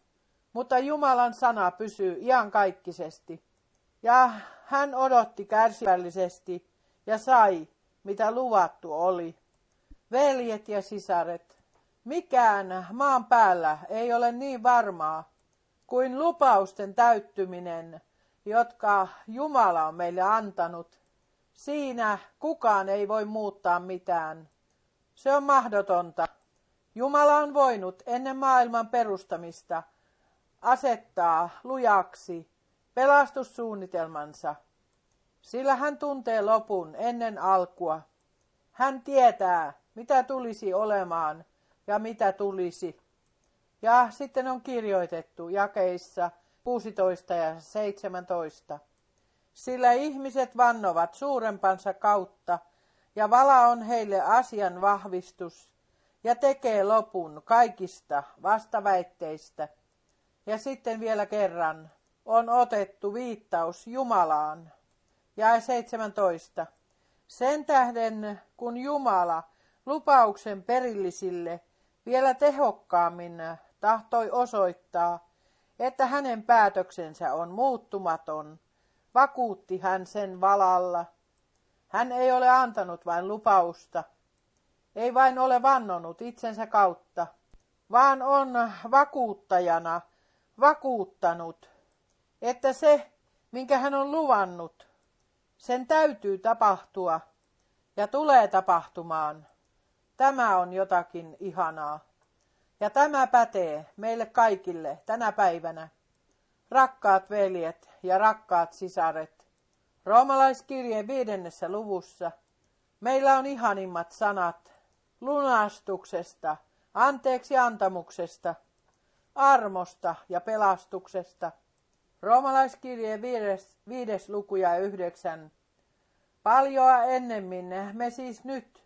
mutta Jumalan sana pysyy iankaikkisesti. Ja hän odotti kärsivällisesti ja sai, mitä luvattu oli. Veljet ja sisaret, Mikään maan päällä ei ole niin varmaa kuin lupausten täyttyminen, jotka Jumala on meille antanut. Siinä kukaan ei voi muuttaa mitään. Se on mahdotonta. Jumala on voinut ennen maailman perustamista asettaa lujaksi pelastussuunnitelmansa, sillä hän tuntee lopun ennen alkua. Hän tietää, mitä tulisi olemaan ja mitä tulisi. Ja sitten on kirjoitettu jakeissa 16 ja 17. Sillä ihmiset vannovat suurempansa kautta, ja vala on heille asian vahvistus, ja tekee lopun kaikista vastaväitteistä. Ja sitten vielä kerran on otettu viittaus Jumalaan. Ja 17. Sen tähden, kun Jumala lupauksen perillisille vielä tehokkaammin tahtoi osoittaa, että hänen päätöksensä on muuttumaton, vakuutti hän sen valalla. Hän ei ole antanut vain lupausta, ei vain ole vannonut itsensä kautta, vaan on vakuuttajana vakuuttanut, että se, minkä hän on luvannut, sen täytyy tapahtua ja tulee tapahtumaan. Tämä on jotakin ihanaa. Ja tämä pätee meille kaikille tänä päivänä. Rakkaat veljet ja rakkaat sisaret, roomalaiskirjeen viidennessä luvussa meillä on ihanimmat sanat lunastuksesta, anteeksi antamuksesta, armosta ja pelastuksesta. Roomalaiskirjeen viides, viides luku ja yhdeksän. Paljoa ennemmin me siis nyt,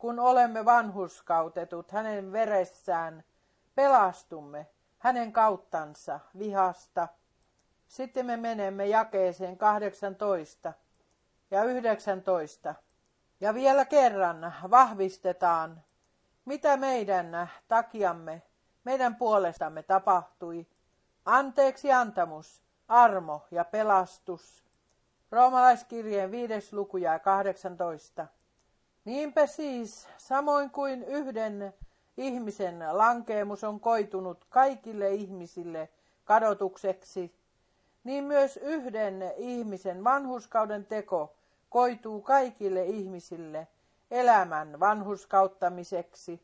kun olemme vanhuskautetut hänen veressään, pelastumme hänen kauttansa vihasta. Sitten me menemme jakeeseen 18 ja 19. Ja vielä kerran vahvistetaan, mitä meidän takiamme, meidän puolestamme tapahtui. Anteeksi antamus, armo ja pelastus. Roomalaiskirjeen viides luku ja 18. Niinpä siis, samoin kuin yhden ihmisen lankeemus on koitunut kaikille ihmisille kadotukseksi, niin myös yhden ihmisen vanhuskauden teko koituu kaikille ihmisille elämän vanhuskauttamiseksi.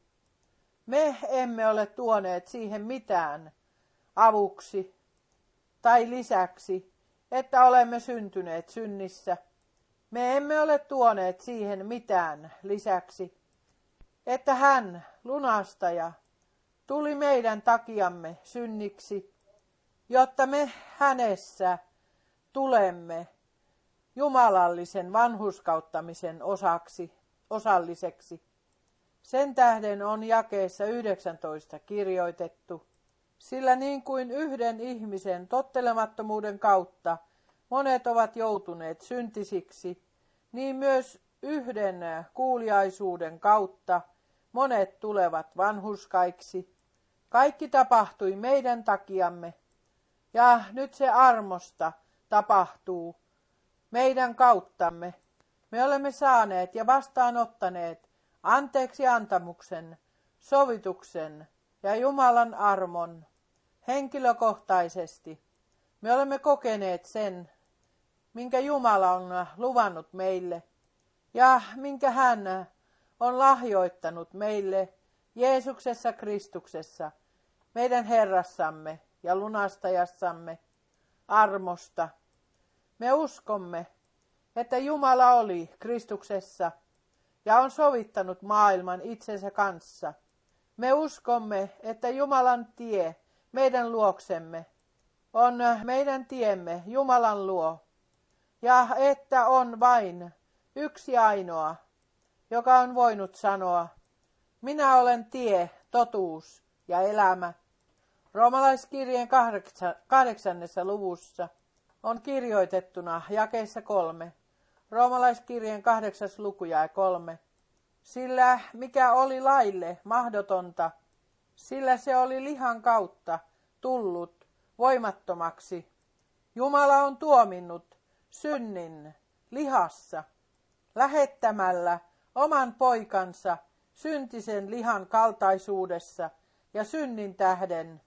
Me emme ole tuoneet siihen mitään avuksi tai lisäksi, että olemme syntyneet synnissä. Me emme ole tuoneet siihen mitään lisäksi, että hän, lunastaja, tuli meidän takiamme synniksi, jotta me hänessä tulemme jumalallisen vanhuskauttamisen osaksi, osalliseksi. Sen tähden on jakeessa 19 kirjoitettu, sillä niin kuin yhden ihmisen tottelemattomuuden kautta monet ovat joutuneet syntisiksi, niin myös yhden kuuliaisuuden kautta monet tulevat vanhuskaiksi. Kaikki tapahtui meidän takiamme, ja nyt se armosta tapahtuu meidän kauttamme. Me olemme saaneet ja vastaanottaneet anteeksi antamuksen, sovituksen ja Jumalan armon henkilökohtaisesti. Me olemme kokeneet sen, minkä Jumala on luvannut meille ja minkä hän on lahjoittanut meille Jeesuksessa Kristuksessa, meidän Herrassamme ja lunastajassamme, armosta. Me uskomme, että Jumala oli Kristuksessa ja on sovittanut maailman itsensä kanssa. Me uskomme, että Jumalan tie meidän luoksemme on meidän tiemme Jumalan luo ja että on vain yksi ainoa, joka on voinut sanoa, minä olen tie, totuus ja elämä. Roomalaiskirjeen kahdeksannessa luvussa on kirjoitettuna jakeessa kolme. Roomalaiskirjeen kahdeksas luku ja kolme. Sillä mikä oli laille mahdotonta, sillä se oli lihan kautta tullut voimattomaksi. Jumala on tuominnut synnin lihassa lähettämällä oman poikansa syntisen lihan kaltaisuudessa ja synnin tähden.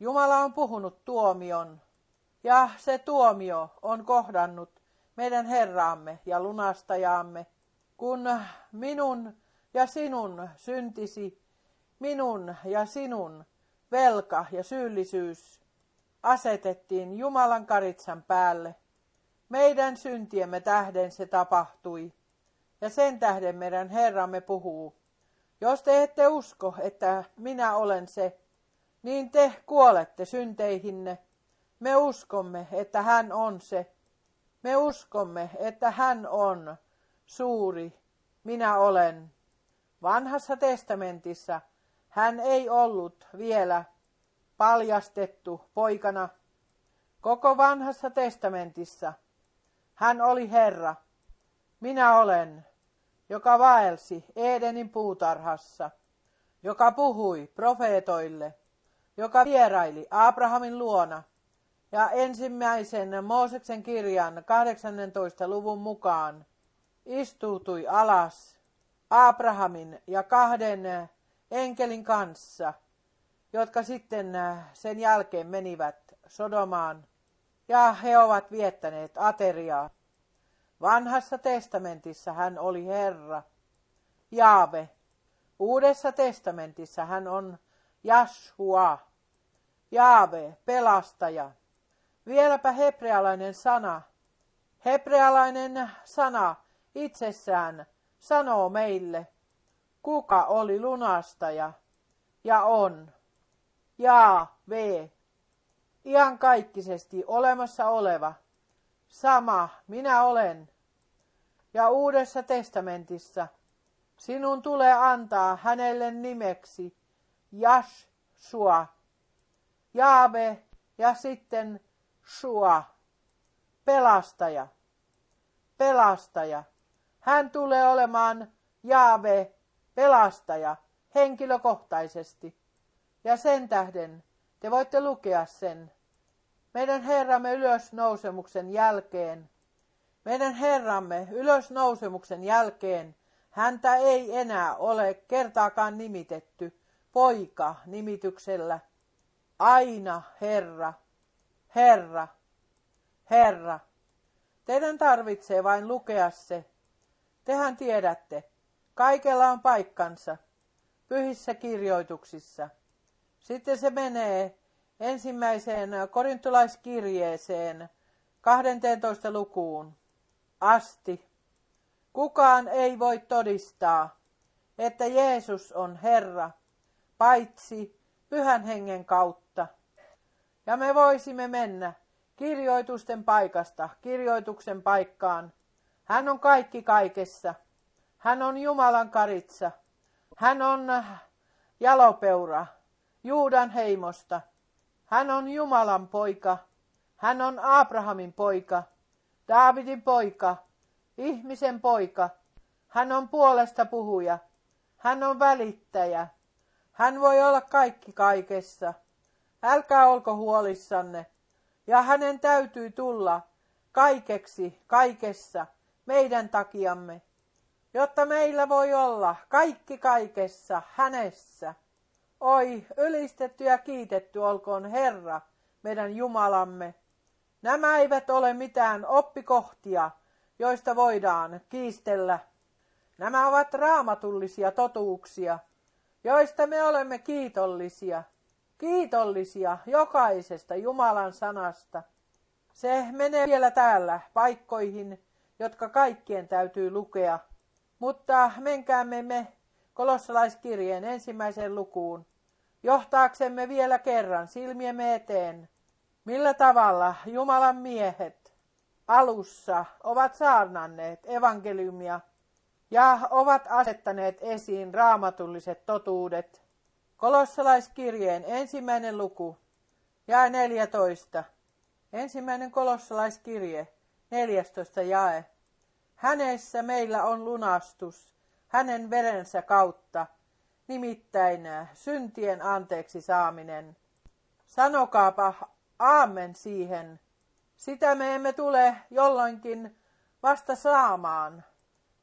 Jumala on puhunut tuomion, ja se tuomio on kohdannut meidän Herraamme ja lunastajaamme, kun minun ja sinun syntisi, minun ja sinun velka ja syyllisyys asetettiin Jumalan karitsan päälle. Meidän syntiemme tähden se tapahtui, ja sen tähden meidän Herramme puhuu. Jos te ette usko, että minä olen se, niin te kuolette synteihinne. Me uskomme, että hän on se. Me uskomme, että hän on suuri. Minä olen. Vanhassa testamentissa hän ei ollut vielä paljastettu poikana. Koko vanhassa testamentissa hän oli Herra. Minä olen, joka vaelsi Edenin puutarhassa, joka puhui profeetoille, joka vieraili Abrahamin luona ja ensimmäisen Mooseksen kirjan 18. luvun mukaan istuutui alas Abrahamin ja kahden enkelin kanssa, jotka sitten sen jälkeen menivät Sodomaan ja he ovat viettäneet ateriaa. Vanhassa testamentissa hän oli Herra, Jaave. Uudessa testamentissa hän on Jashua, Jaave, pelastaja. Vieläpä hebrealainen sana. Hebrealainen sana itsessään sanoo meille, kuka oli lunastaja ja on. Jaave, iankaikkisesti olemassa oleva, sama minä olen. Ja uudessa testamentissa sinun tulee antaa hänelle nimeksi Jashua, Jaave ja sitten Shua, pelastaja, pelastaja. Hän tulee olemaan Jaave, pelastaja, henkilökohtaisesti. Ja sen tähden te voitte lukea sen meidän Herramme ylösnousemuksen jälkeen, meidän Herramme ylösnousemuksen jälkeen, häntä ei enää ole kertaakaan nimitetty poika nimityksellä. Aina Herra, Herra, Herra. Teidän tarvitsee vain lukea se. Tehän tiedätte, kaikella on paikkansa, pyhissä kirjoituksissa. Sitten se menee ensimmäiseen korintolaiskirjeeseen 12 lukuun asti. Kukaan ei voi todistaa, että Jeesus on Herra, paitsi pyhän hengen kautta. Ja me voisimme mennä kirjoitusten paikasta kirjoituksen paikkaan. Hän on kaikki kaikessa. Hän on Jumalan karitsa. Hän on jalopeura Juudan heimosta. Hän on Jumalan poika. Hän on Abrahamin poika, Daavidin poika, ihmisen poika. Hän on puolesta puhuja. Hän on välittäjä. Hän voi olla kaikki kaikessa. Älkää olko huolissanne. Ja hänen täytyy tulla kaikeksi kaikessa meidän takiamme, jotta meillä voi olla kaikki kaikessa hänessä. Oi, ylistetty ja kiitetty olkoon Herra, meidän Jumalamme. Nämä eivät ole mitään oppikohtia, joista voidaan kiistellä. Nämä ovat raamatullisia totuuksia, joista me olemme kiitollisia. Kiitollisia jokaisesta Jumalan sanasta. Se menee vielä täällä paikkoihin, jotka kaikkien täytyy lukea. Mutta menkäämme me kolossalaiskirjeen ensimmäiseen lukuun, johtaaksemme vielä kerran silmiemme eteen, millä tavalla Jumalan miehet alussa ovat saarnanneet evankeliumia ja ovat asettaneet esiin raamatulliset totuudet. Kolossalaiskirjeen ensimmäinen luku ja 14. Ensimmäinen kolossalaiskirje, 14 jae. Hänessä meillä on lunastus, hänen verensä kautta, nimittäin syntien anteeksi saaminen. Sanokaapa aamen siihen. Sitä me emme tule jolloinkin vasta saamaan.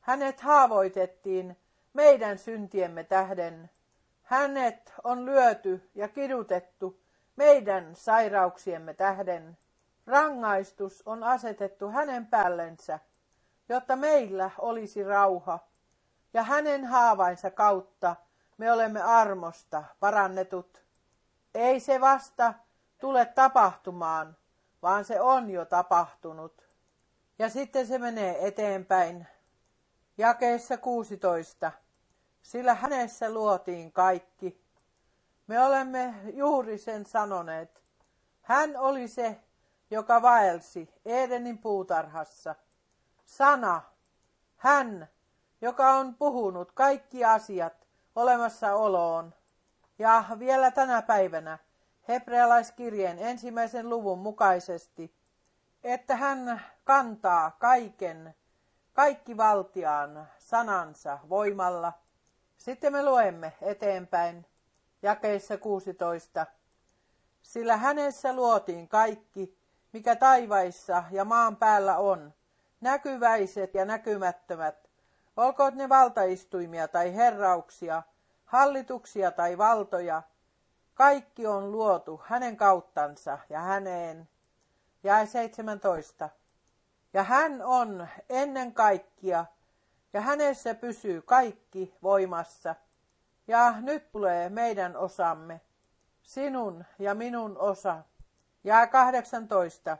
Hänet haavoitettiin meidän syntiemme tähden. Hänet on lyöty ja kidutettu meidän sairauksiemme tähden. Rangaistus on asetettu hänen päällensä, jotta meillä olisi rauha, ja hänen haavainsa kautta me olemme armosta parannetut. Ei se vasta tule tapahtumaan, vaan se on jo tapahtunut. Ja sitten se menee eteenpäin. Jakeessa 16. Sillä hänessä luotiin kaikki. Me olemme juuri sen sanoneet. Hän oli se, joka vaelsi Edenin puutarhassa. Sana, hän, joka on puhunut kaikki asiat olemassaoloon. Ja vielä tänä päivänä hebrealaiskirjeen ensimmäisen luvun mukaisesti, että hän kantaa kaiken, kaikki valtiaan sanansa voimalla. Sitten me luemme eteenpäin jakeissa 16. Sillä hänessä luotiin kaikki, mikä taivaissa ja maan päällä on, näkyväiset ja näkymättömät, olkoot ne valtaistuimia tai herrauksia, hallituksia tai valtoja, kaikki on luotu hänen kauttansa ja häneen. Ja 17. Ja hän on ennen kaikkia, ja hänessä pysyy kaikki voimassa. Ja nyt tulee meidän osamme, sinun ja minun osa. Ja 18.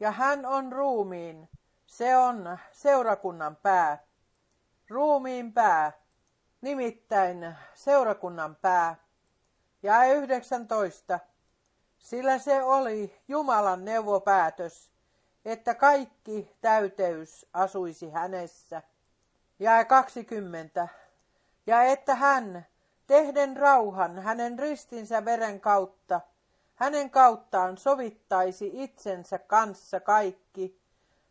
Ja hän on ruumiin, se on seurakunnan pää. Ruumiin pää, nimittäin seurakunnan pää. Ja 19. Sillä se oli Jumalan neuvopäätös, että kaikki täyteys asuisi hänessä. Ja 20. Ja että hän, tehden rauhan hänen ristinsä veren kautta, hänen kauttaan sovittaisi itsensä kanssa kaikki,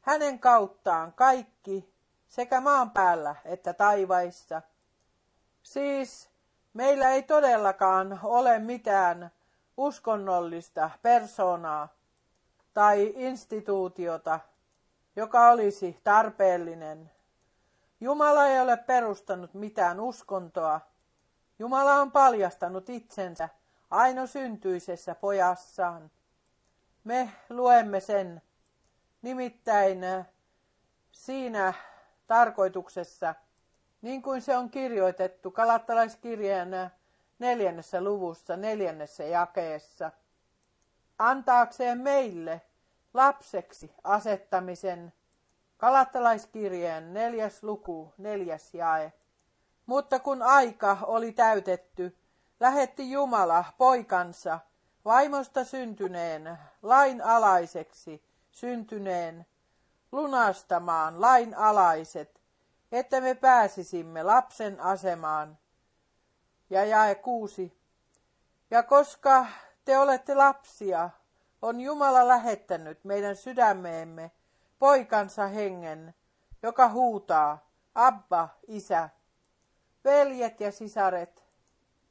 hänen kauttaan kaikki, sekä maan päällä että taivaissa. Siis meillä ei todellakaan ole mitään uskonnollista persoonaa tai instituutiota, joka olisi tarpeellinen. Jumala ei ole perustanut mitään uskontoa. Jumala on paljastanut itsensä ainosyntyisessä pojassaan. Me luemme sen nimittäin siinä tarkoituksessa, niin kuin se on kirjoitettu kalattalaiskirjeen neljännessä luvussa, neljännessä jakeessa, antaakseen meille lapseksi asettamisen kalattalaiskirjeen neljäs luku, neljäs jae. Mutta kun aika oli täytetty, lähetti Jumala poikansa vaimosta syntyneen, lainalaiseksi syntyneen, lunastamaan lainalaiset, että me pääsisimme lapsen asemaan. Ja jae kuusi. Ja koska te olette lapsia, on Jumala lähettänyt meidän sydämeemme poikansa hengen, joka huutaa, Abba, isä. Veljet ja sisaret,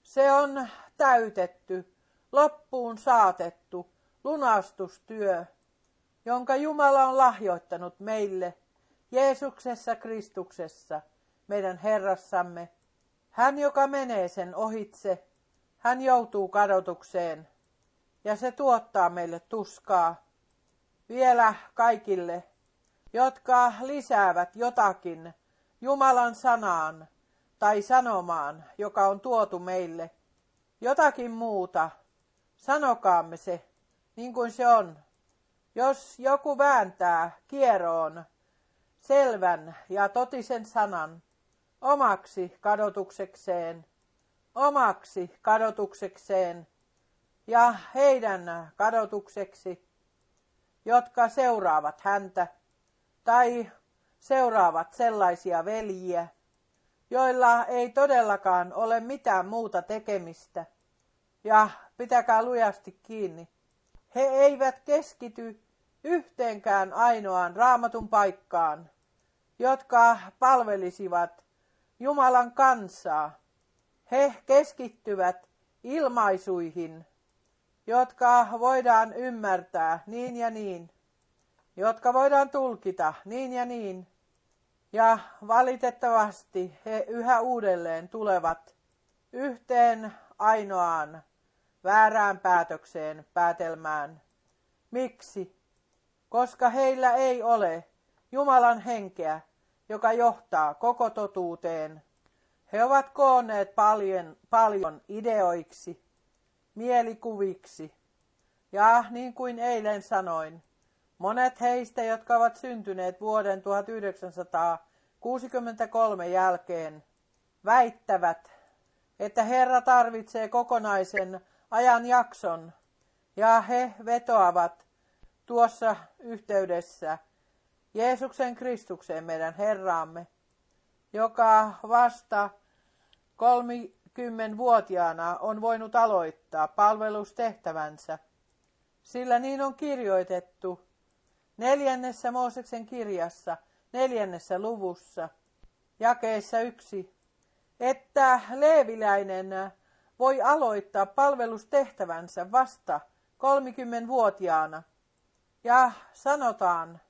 se on täytetty, loppuun saatettu lunastustyö, jonka Jumala on lahjoittanut meille Jeesuksessa Kristuksessa, meidän Herrassamme. Hän, joka menee sen ohitse, hän joutuu kadotukseen, ja se tuottaa meille tuskaa. Vielä kaikille, jotka lisäävät jotakin Jumalan sanaan tai sanomaan, joka on tuotu meille, jotakin muuta, sanokaamme se, niin kuin se on. Jos joku vääntää kieroon selvän ja totisen sanan omaksi kadotuksekseen, omaksi kadotuksekseen ja heidän kadotukseksi, jotka seuraavat häntä tai seuraavat sellaisia veljiä, joilla ei todellakaan ole mitään muuta tekemistä. Ja pitäkää lujasti kiinni. He eivät keskity yhteenkään ainoaan raamatun paikkaan, jotka palvelisivat Jumalan kansaa. He keskittyvät ilmaisuihin, jotka voidaan ymmärtää niin ja niin, jotka voidaan tulkita niin ja niin. Ja valitettavasti he yhä uudelleen tulevat yhteen ainoaan väärään päätökseen, päätelmään. Miksi? Koska heillä ei ole Jumalan henkeä, joka johtaa koko totuuteen. He ovat koonneet paljon, paljon ideoiksi, mielikuviksi. Ja niin kuin eilen sanoin, monet heistä, jotka ovat syntyneet vuoden 1963 jälkeen, väittävät, että Herra tarvitsee kokonaisen ajanjakson, ja he vetoavat tuossa yhteydessä Jeesuksen Kristukseen meidän Herraamme, joka vasta 30-vuotiaana on voinut aloittaa palvelustehtävänsä, sillä niin on kirjoitettu neljännessä Mooseksen kirjassa, neljännessä luvussa, jakeessa yksi, että leeviläinen voi aloittaa palvelustehtävänsä vasta 30-vuotiaana. Ja sanotaan,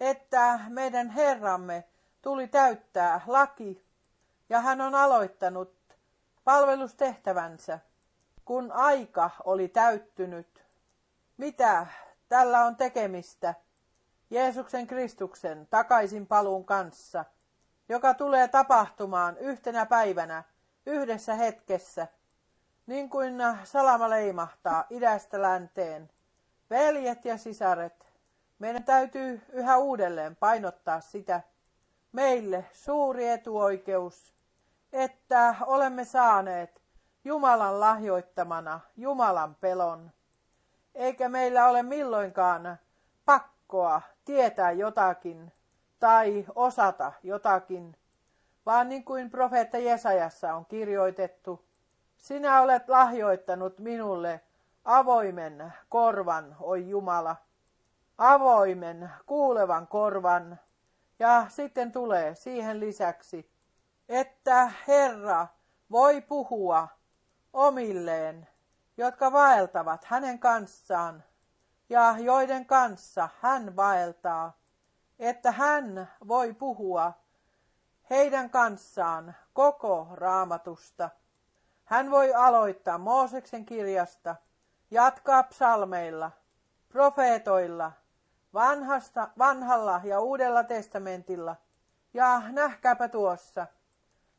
että meidän Herramme tuli täyttää laki ja hän on aloittanut palvelustehtävänsä, kun aika oli täyttynyt. Mitä tällä on tekemistä Jeesuksen Kristuksen takaisin paluun kanssa, joka tulee tapahtumaan yhtenä päivänä, yhdessä hetkessä, niin kuin salama leimahtaa idästä länteen. Veljet ja sisaret, meidän täytyy yhä uudelleen painottaa sitä meille suuri etuoikeus, että olemme saaneet Jumalan lahjoittamana Jumalan pelon. Eikä meillä ole milloinkaan pakkoa tietää jotakin tai osata jotakin, vaan niin kuin profeetta Jesajassa on kirjoitettu, sinä olet lahjoittanut minulle avoimen korvan, oi Jumala avoimen, kuulevan korvan. Ja sitten tulee siihen lisäksi, että Herra voi puhua omilleen, jotka vaeltavat hänen kanssaan ja joiden kanssa hän vaeltaa, että hän voi puhua heidän kanssaan koko raamatusta. Hän voi aloittaa Mooseksen kirjasta, jatkaa psalmeilla, profeetoilla vanhasta, vanhalla ja uudella testamentilla. Ja nähkääpä tuossa,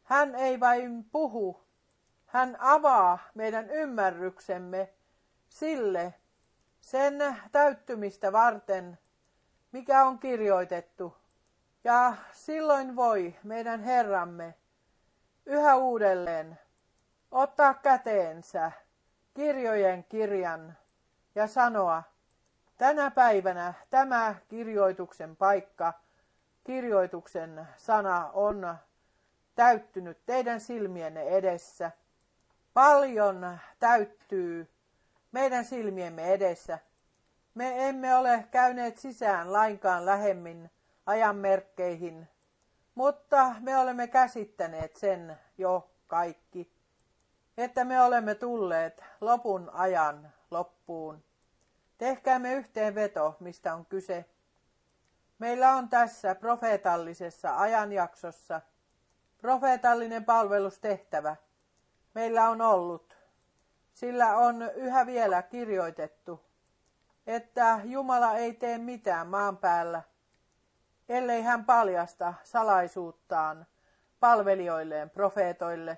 hän ei vain puhu, hän avaa meidän ymmärryksemme sille, sen täyttymistä varten, mikä on kirjoitettu. Ja silloin voi meidän Herramme yhä uudelleen ottaa käteensä kirjojen kirjan ja sanoa, Tänä päivänä tämä kirjoituksen paikka, kirjoituksen sana on täyttynyt teidän silmienne edessä. Paljon täyttyy meidän silmiemme edessä. Me emme ole käyneet sisään lainkaan lähemmin ajanmerkkeihin, mutta me olemme käsittäneet sen jo kaikki, että me olemme tulleet lopun ajan loppuun. Tehkäämme yhteenveto, mistä on kyse. Meillä on tässä profeetallisessa ajanjaksossa profeetallinen palvelustehtävä. Meillä on ollut. Sillä on yhä vielä kirjoitettu, että Jumala ei tee mitään maan päällä, ellei hän paljasta salaisuuttaan palvelijoilleen, profeetoille.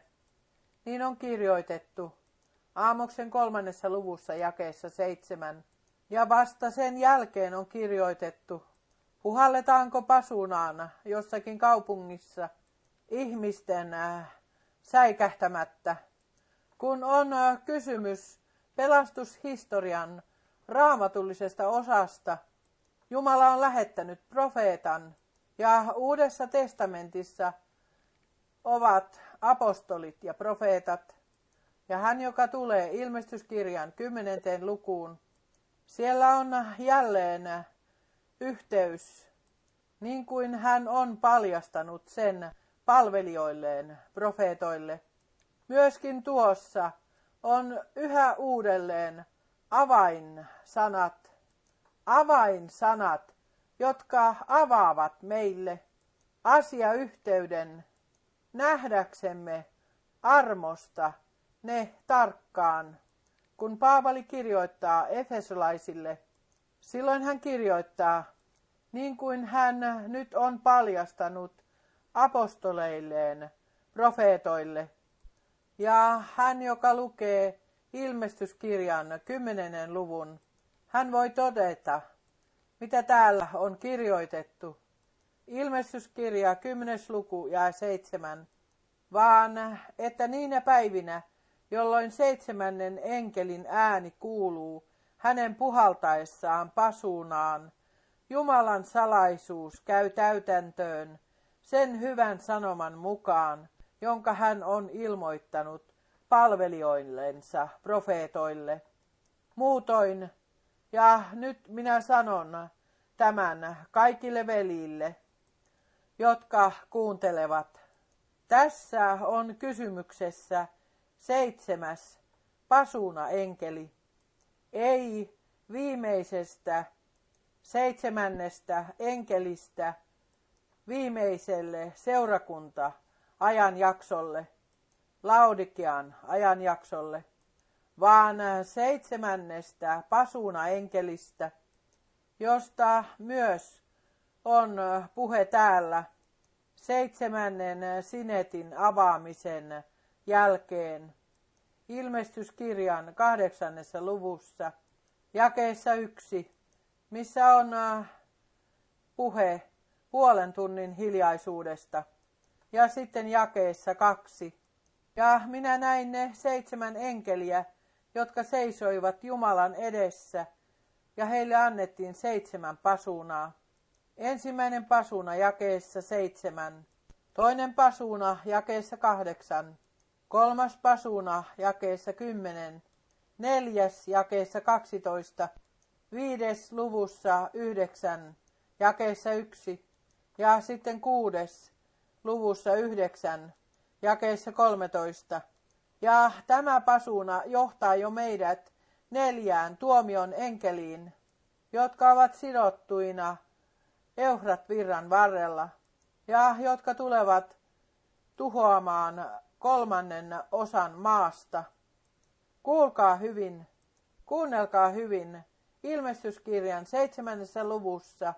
Niin on kirjoitettu Aamoksen kolmannessa luvussa jakeessa seitsemän. Ja vasta sen jälkeen on kirjoitettu, puhalletaanko pasunaan jossakin kaupungissa ihmisten äh, säikähtämättä, kun on äh, kysymys pelastushistorian raamatullisesta osasta. Jumala on lähettänyt profeetan ja Uudessa testamentissa ovat apostolit ja profeetat. Ja hän, joka tulee ilmestyskirjan kymmenenteen lukuun, siellä on jälleen yhteys, niin kuin hän on paljastanut sen palvelijoilleen, profeetoille. Myöskin tuossa on yhä uudelleen avainsanat, avainsanat, jotka avaavat meille asiayhteyden nähdäksemme armosta ne tarkkaan. Kun Paavali kirjoittaa Efesolaisille, silloin hän kirjoittaa, niin kuin hän nyt on paljastanut apostoleilleen, profeetoille. Ja hän, joka lukee ilmestyskirjan kymmenennen luvun, hän voi todeta, mitä täällä on kirjoitettu. Ilmestyskirja 10. luku ja 7. Vaan että niinä päivinä, jolloin seitsemännen enkelin ääni kuuluu hänen puhaltaessaan pasuunaan, Jumalan salaisuus käy täytäntöön sen hyvän sanoman mukaan, jonka hän on ilmoittanut palvelijoillensa, profeetoille. Muutoin, ja nyt minä sanon tämän kaikille velille, jotka kuuntelevat. Tässä on kysymyksessä seitsemäs pasuna enkeli, ei viimeisestä seitsemännestä enkelistä viimeiselle seurakunta ajanjaksolle, Laudikean ajanjaksolle, vaan seitsemännestä pasuna enkelistä, josta myös on puhe täällä seitsemännen sinetin avaamisen jälkeen ilmestyskirjan kahdeksannessa luvussa, jakeessa yksi, missä on puhe puolen tunnin hiljaisuudesta. Ja sitten jakeessa kaksi. Ja minä näin ne seitsemän enkeliä, jotka seisoivat Jumalan edessä, ja heille annettiin seitsemän pasunaa. Ensimmäinen pasuna jakeessa seitsemän, toinen pasuna jakeessa kahdeksan, kolmas pasuna jakeessa kymmenen, neljäs jakeessa kaksitoista, viides luvussa yhdeksän, jakeessa yksi, ja sitten kuudes luvussa yhdeksän, jakeessa kolmetoista. Ja tämä pasuna johtaa jo meidät neljään tuomion enkeliin, jotka ovat sidottuina Euhrat virran varrella ja jotka tulevat tuhoamaan kolmannen osan maasta. Kuulkaa hyvin, kuunnelkaa hyvin, ilmestyskirjan seitsemännessä luvussa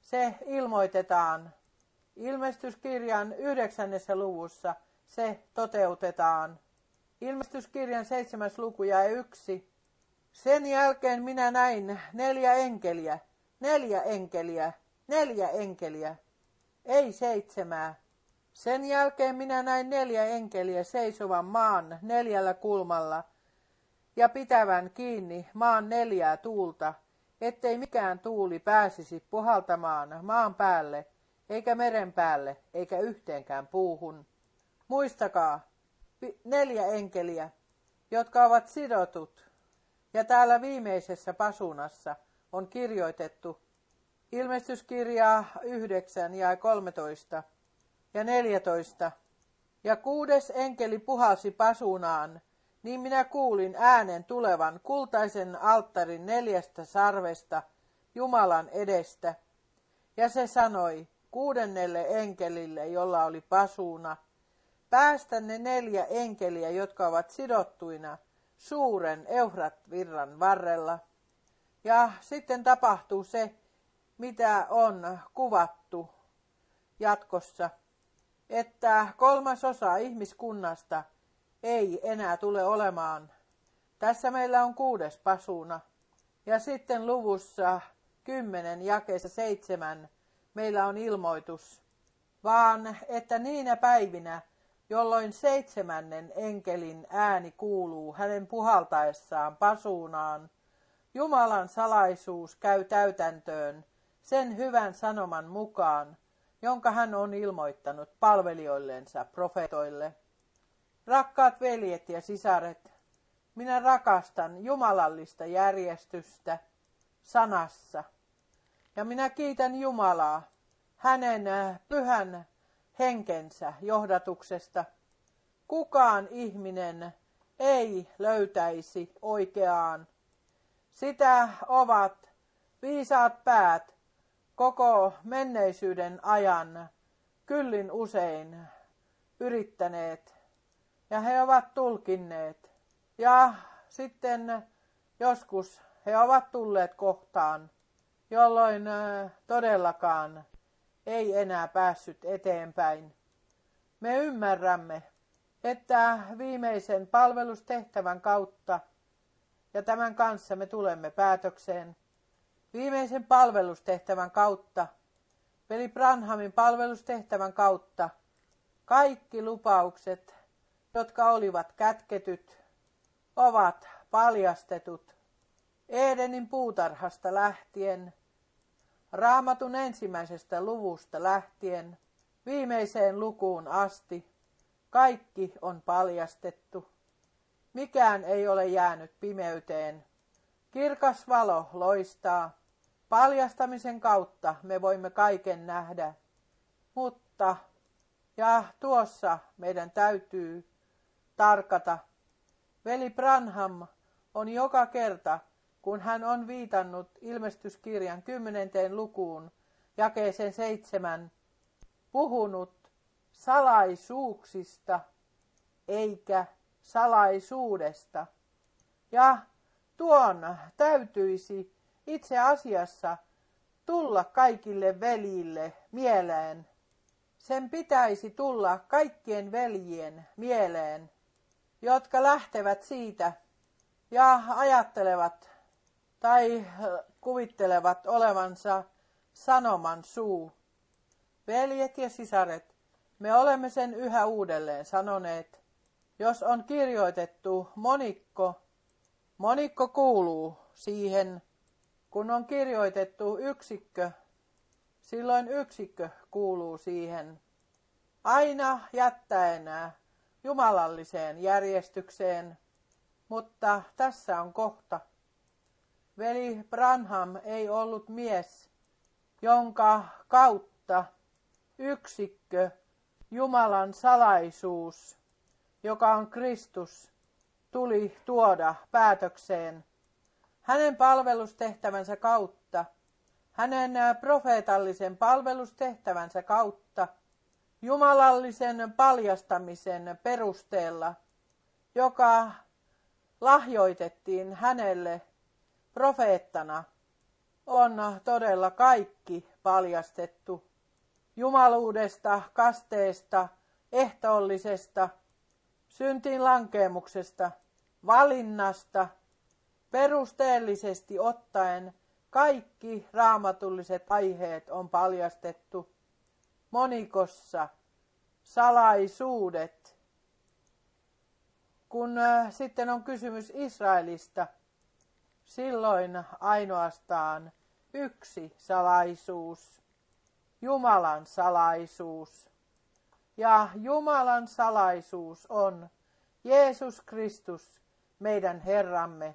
se ilmoitetaan. Ilmestyskirjan yhdeksännessä luvussa se toteutetaan. Ilmestyskirjan seitsemäs luku ja yksi. Sen jälkeen minä näin neljä enkeliä, neljä enkeliä, neljä enkeliä, ei seitsemää. Sen jälkeen minä näin neljä enkeliä seisovan maan neljällä kulmalla ja pitävän kiinni maan neljää tuulta, ettei mikään tuuli pääsisi puhaltamaan maan päälle, eikä meren päälle, eikä yhteenkään puuhun. Muistakaa, neljä enkeliä, jotka ovat sidotut, ja täällä viimeisessä pasunassa on kirjoitettu ilmestyskirjaa 9 ja 13 ja 14. Ja kuudes enkeli puhalsi pasunaan, niin minä kuulin äänen tulevan kultaisen alttarin neljästä sarvesta Jumalan edestä. Ja se sanoi kuudennelle enkelille, jolla oli pasuuna, päästä ne neljä enkeliä, jotka ovat sidottuina suuren Eurat-virran varrella. Ja sitten tapahtuu se, mitä on kuvattu jatkossa, että kolmas osa ihmiskunnasta ei enää tule olemaan. Tässä meillä on kuudes pasuna. Ja sitten luvussa 10 jakeessa 7 meillä on ilmoitus, vaan että niinä päivinä, jolloin seitsemännen enkelin ääni kuuluu hänen puhaltaessaan pasuunaan, Jumalan salaisuus käy täytäntöön sen hyvän sanoman mukaan, jonka hän on ilmoittanut palvelijoillensa profetoille. Rakkaat veljet ja sisaret, minä rakastan jumalallista järjestystä sanassa. Ja minä kiitän Jumalaa hänen äh, pyhän henkensä johdatuksesta. Kukaan ihminen ei löytäisi oikeaan. Sitä ovat viisaat päät koko menneisyyden ajan kyllin usein yrittäneet ja he ovat tulkinneet. Ja sitten joskus he ovat tulleet kohtaan, jolloin todellakaan ei enää päässyt eteenpäin. Me ymmärrämme, että viimeisen palvelustehtävän kautta, ja tämän kanssa me tulemme päätökseen, viimeisen palvelustehtävän kautta, veli Branhamin palvelustehtävän kautta, kaikki lupaukset, jotka olivat kätketyt, ovat paljastetut Edenin puutarhasta lähtien, raamatun ensimmäisestä luvusta lähtien, viimeiseen lukuun asti, kaikki on paljastettu. Mikään ei ole jäänyt pimeyteen. Kirkas valo loistaa. Paljastamisen kautta me voimme kaiken nähdä. Mutta, ja tuossa meidän täytyy tarkata. Veli Branham on joka kerta, kun hän on viitannut ilmestyskirjan kymmenenteen lukuun, jakeeseen seitsemän, puhunut salaisuuksista eikä salaisuudesta. Ja tuon täytyisi itse asiassa tulla kaikille veljille mieleen. Sen pitäisi tulla kaikkien veljien mieleen, jotka lähtevät siitä ja ajattelevat tai kuvittelevat olevansa sanoman suu. Veljet ja sisaret, me olemme sen yhä uudelleen sanoneet. Jos on kirjoitettu monikko, monikko kuuluu siihen. Kun on kirjoitettu yksikkö, silloin yksikkö kuuluu siihen. Aina jättäen jumalalliseen järjestykseen, mutta tässä on kohta. Veli Branham ei ollut mies, jonka kautta yksikkö, Jumalan salaisuus, joka on Kristus, tuli tuoda päätökseen. Hänen palvelustehtävänsä kautta, hänen profeetallisen palvelustehtävänsä kautta, jumalallisen paljastamisen perusteella, joka lahjoitettiin hänelle profeettana, on todella kaikki paljastettu. Jumaluudesta, kasteesta, ehtoollisesta, syntiin lankeemuksesta, valinnasta, perusteellisesti ottaen kaikki raamatulliset aiheet on paljastettu monikossa, salaisuudet. Kun äh, sitten on kysymys Israelista, silloin ainoastaan yksi salaisuus, Jumalan salaisuus. Ja Jumalan salaisuus on Jeesus Kristus, meidän Herramme.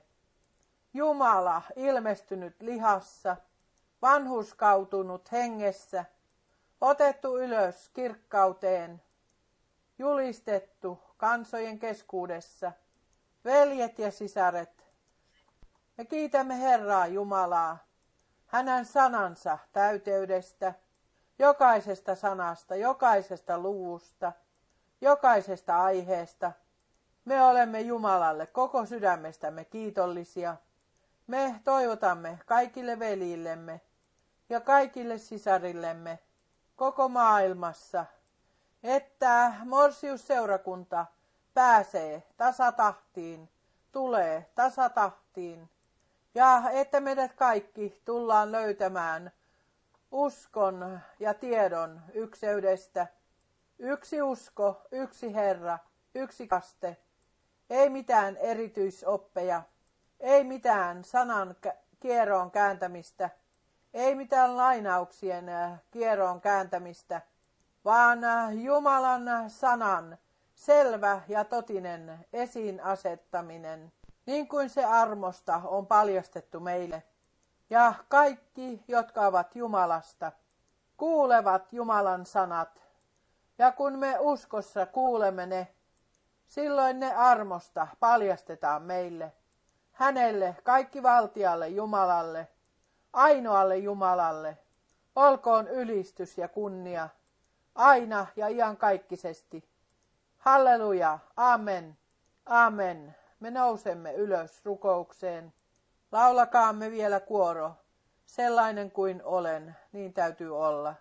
Jumala ilmestynyt lihassa, vanhuskautunut hengessä, otettu ylös kirkkauteen, julistettu kansojen keskuudessa, veljet ja sisaret. Me kiitämme Herraa Jumalaa, hänen sanansa täyteydestä, jokaisesta sanasta, jokaisesta luvusta, jokaisesta aiheesta. Me olemme Jumalalle koko sydämestämme kiitollisia. Me toivotamme kaikille velillemme ja kaikille sisarillemme koko maailmassa, että Morsius-seurakunta pääsee tasatahtiin, tulee tasatahtiin ja että meidät kaikki tullaan löytämään uskon ja tiedon ykseydestä. Yksi usko, yksi Herra, yksi kaste. Ei mitään erityisoppeja, ei mitään sanan kieroon kääntämistä, ei mitään lainauksien äh, kieroon kääntämistä, vaan äh, Jumalan sanan selvä ja totinen esiin asettaminen, niin kuin se armosta on paljastettu meille. Ja kaikki, jotka ovat Jumalasta, kuulevat Jumalan sanat. Ja kun me uskossa kuulemme ne, silloin ne armosta paljastetaan meille, hänelle, kaikki valtialle Jumalalle, ainoalle Jumalalle. Olkoon ylistys ja kunnia aina ja iankaikkisesti. Halleluja, amen, amen. Me nousemme ylös rukoukseen. Laulakaamme vielä kuoro. Sellainen kuin olen, niin täytyy olla.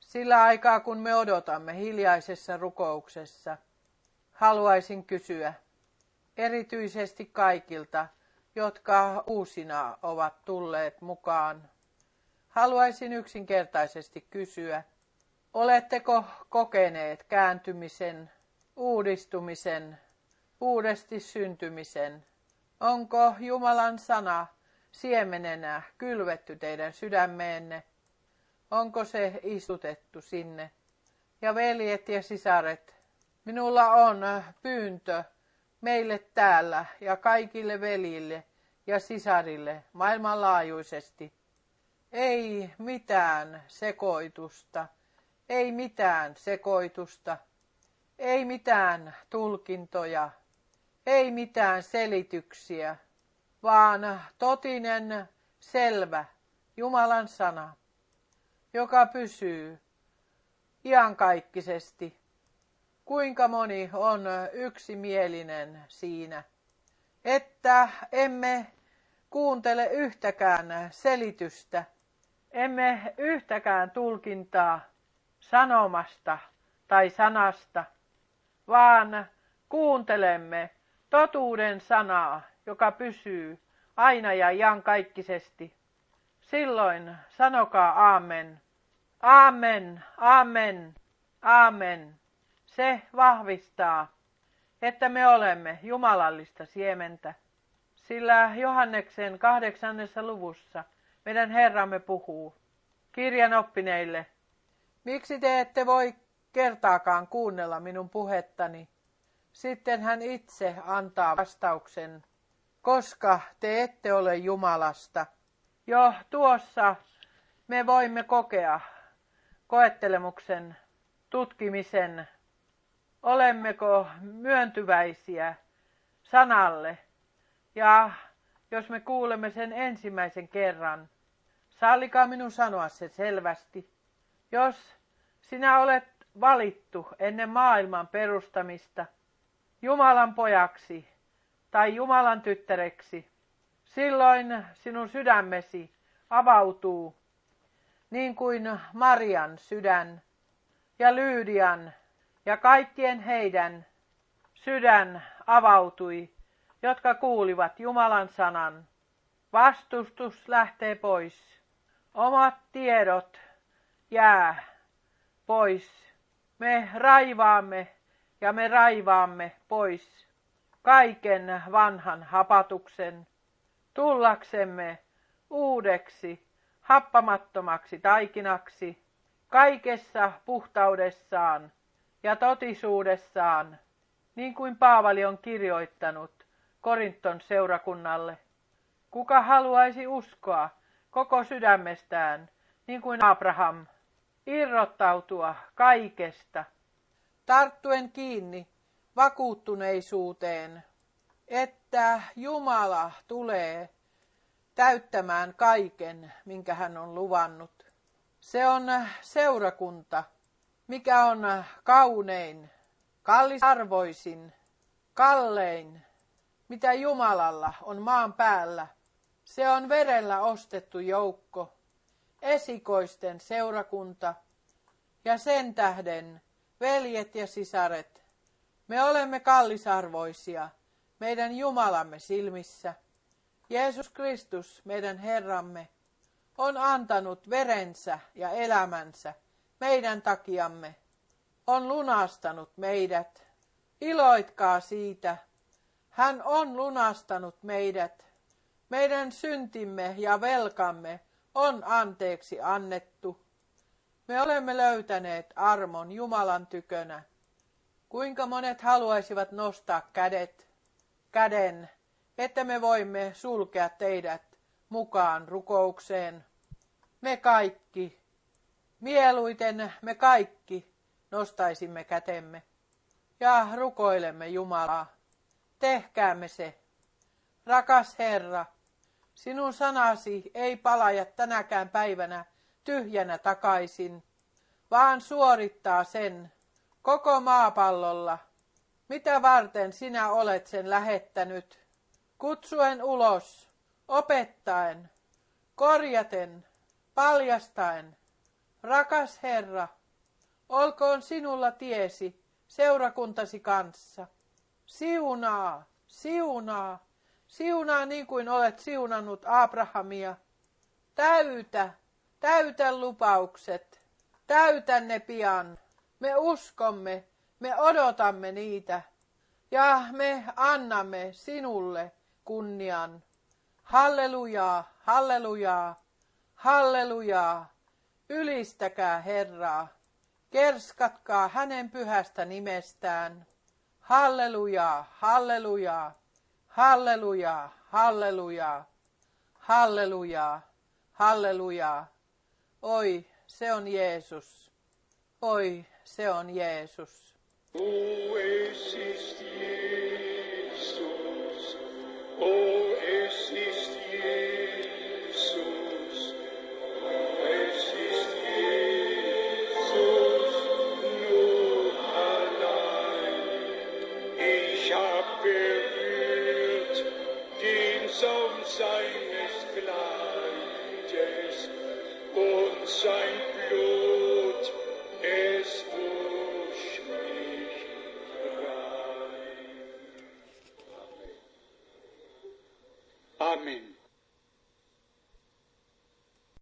Sillä aikaa, kun me odotamme hiljaisessa rukouksessa, haluaisin kysyä erityisesti kaikilta, jotka uusina ovat tulleet mukaan. Haluaisin yksinkertaisesti kysyä, oletteko kokeneet kääntymisen, uudistumisen, uudesti syntymisen? Onko Jumalan sana siemenenä kylvetty teidän sydämeenne? Onko se istutettu sinne? Ja veljet ja sisaret, minulla on pyyntö meille täällä ja kaikille velille ja sisarille maailmanlaajuisesti. Ei mitään sekoitusta, ei mitään sekoitusta, ei mitään tulkintoja, ei mitään selityksiä, vaan totinen, selvä Jumalan sana, joka pysyy iankaikkisesti. Kuinka moni on yksimielinen siinä, että emme kuuntele yhtäkään selitystä, emme yhtäkään tulkintaa sanomasta tai sanasta, vaan kuuntelemme totuuden sanaa, joka pysyy aina ja iankaikkisesti. Silloin sanokaa aamen. Aamen, aamen, aamen. Se vahvistaa, että me olemme jumalallista siementä. Sillä Johanneksen kahdeksannessa luvussa meidän Herramme puhuu kirjan oppineille. Miksi te ette voi kertaakaan kuunnella minun puhettani? Sitten hän itse antaa vastauksen koska te ette ole Jumalasta. Jo tuossa me voimme kokea koettelemuksen, tutkimisen, olemmeko myöntyväisiä sanalle. Ja jos me kuulemme sen ensimmäisen kerran, sallikaa minun sanoa se selvästi. Jos sinä olet valittu ennen maailman perustamista Jumalan pojaksi, tai Jumalan tyttäreksi, silloin sinun sydämesi avautuu niin kuin Marian sydän ja Lyydian ja kaikkien heidän sydän avautui, jotka kuulivat Jumalan sanan. Vastustus lähtee pois. Omat tiedot jää pois. Me raivaamme ja me raivaamme pois kaiken vanhan hapatuksen, tullaksemme uudeksi, happamattomaksi taikinaksi, kaikessa puhtaudessaan ja totisuudessaan, niin kuin Paavali on kirjoittanut Korinton seurakunnalle. Kuka haluaisi uskoa koko sydämestään, niin kuin Abraham, irrottautua kaikesta, tarttuen kiinni vakuuttuneisuuteen, että Jumala tulee täyttämään kaiken, minkä hän on luvannut. Se on seurakunta, mikä on kaunein, kallisarvoisin, kallein, mitä Jumalalla on maan päällä. Se on verellä ostettu joukko, esikoisten seurakunta, ja sen tähden veljet ja sisaret, me olemme kallisarvoisia meidän Jumalamme silmissä. Jeesus Kristus, meidän Herramme, on antanut verensä ja elämänsä meidän takiamme, on lunastanut meidät. Iloitkaa siitä, hän on lunastanut meidät Meidän syntimme ja velkamme on anteeksi annettu. Me olemme löytäneet armon Jumalan tykönä. Kuinka monet haluaisivat nostaa kädet, käden, että me voimme sulkea teidät mukaan rukoukseen. Me kaikki, mieluiten me kaikki nostaisimme kätemme ja rukoilemme Jumalaa. Tehkäämme se. Rakas Herra, sinun sanasi ei palaja tänäkään päivänä tyhjänä takaisin, vaan suorittaa sen koko maapallolla, mitä varten sinä olet sen lähettänyt, kutsuen ulos, opettaen, korjaten, paljastaen. Rakas Herra, olkoon sinulla tiesi seurakuntasi kanssa. Siunaa, siunaa, siunaa niin kuin olet siunannut Abrahamia. Täytä, täytä lupaukset, täytä ne pian. Me uskomme, me odotamme niitä ja me annamme sinulle kunnian. Hallelujaa, hallelujaa, hallelujaa. Ylistäkää Herraa. Kerskatkaa hänen pyhästä nimestään. Hallelujaa, hallelujaa, hallelujaa, hallelujaa, hallelujaa, hallelujaa. Oi, se on Jeesus. Oi, se on Jeesus. Oh, es ist Jesus. Oh, es ist Jesus. Es ist Jesus nur allein. Ich hab berührt den Saum seines Kleides und sein Amén.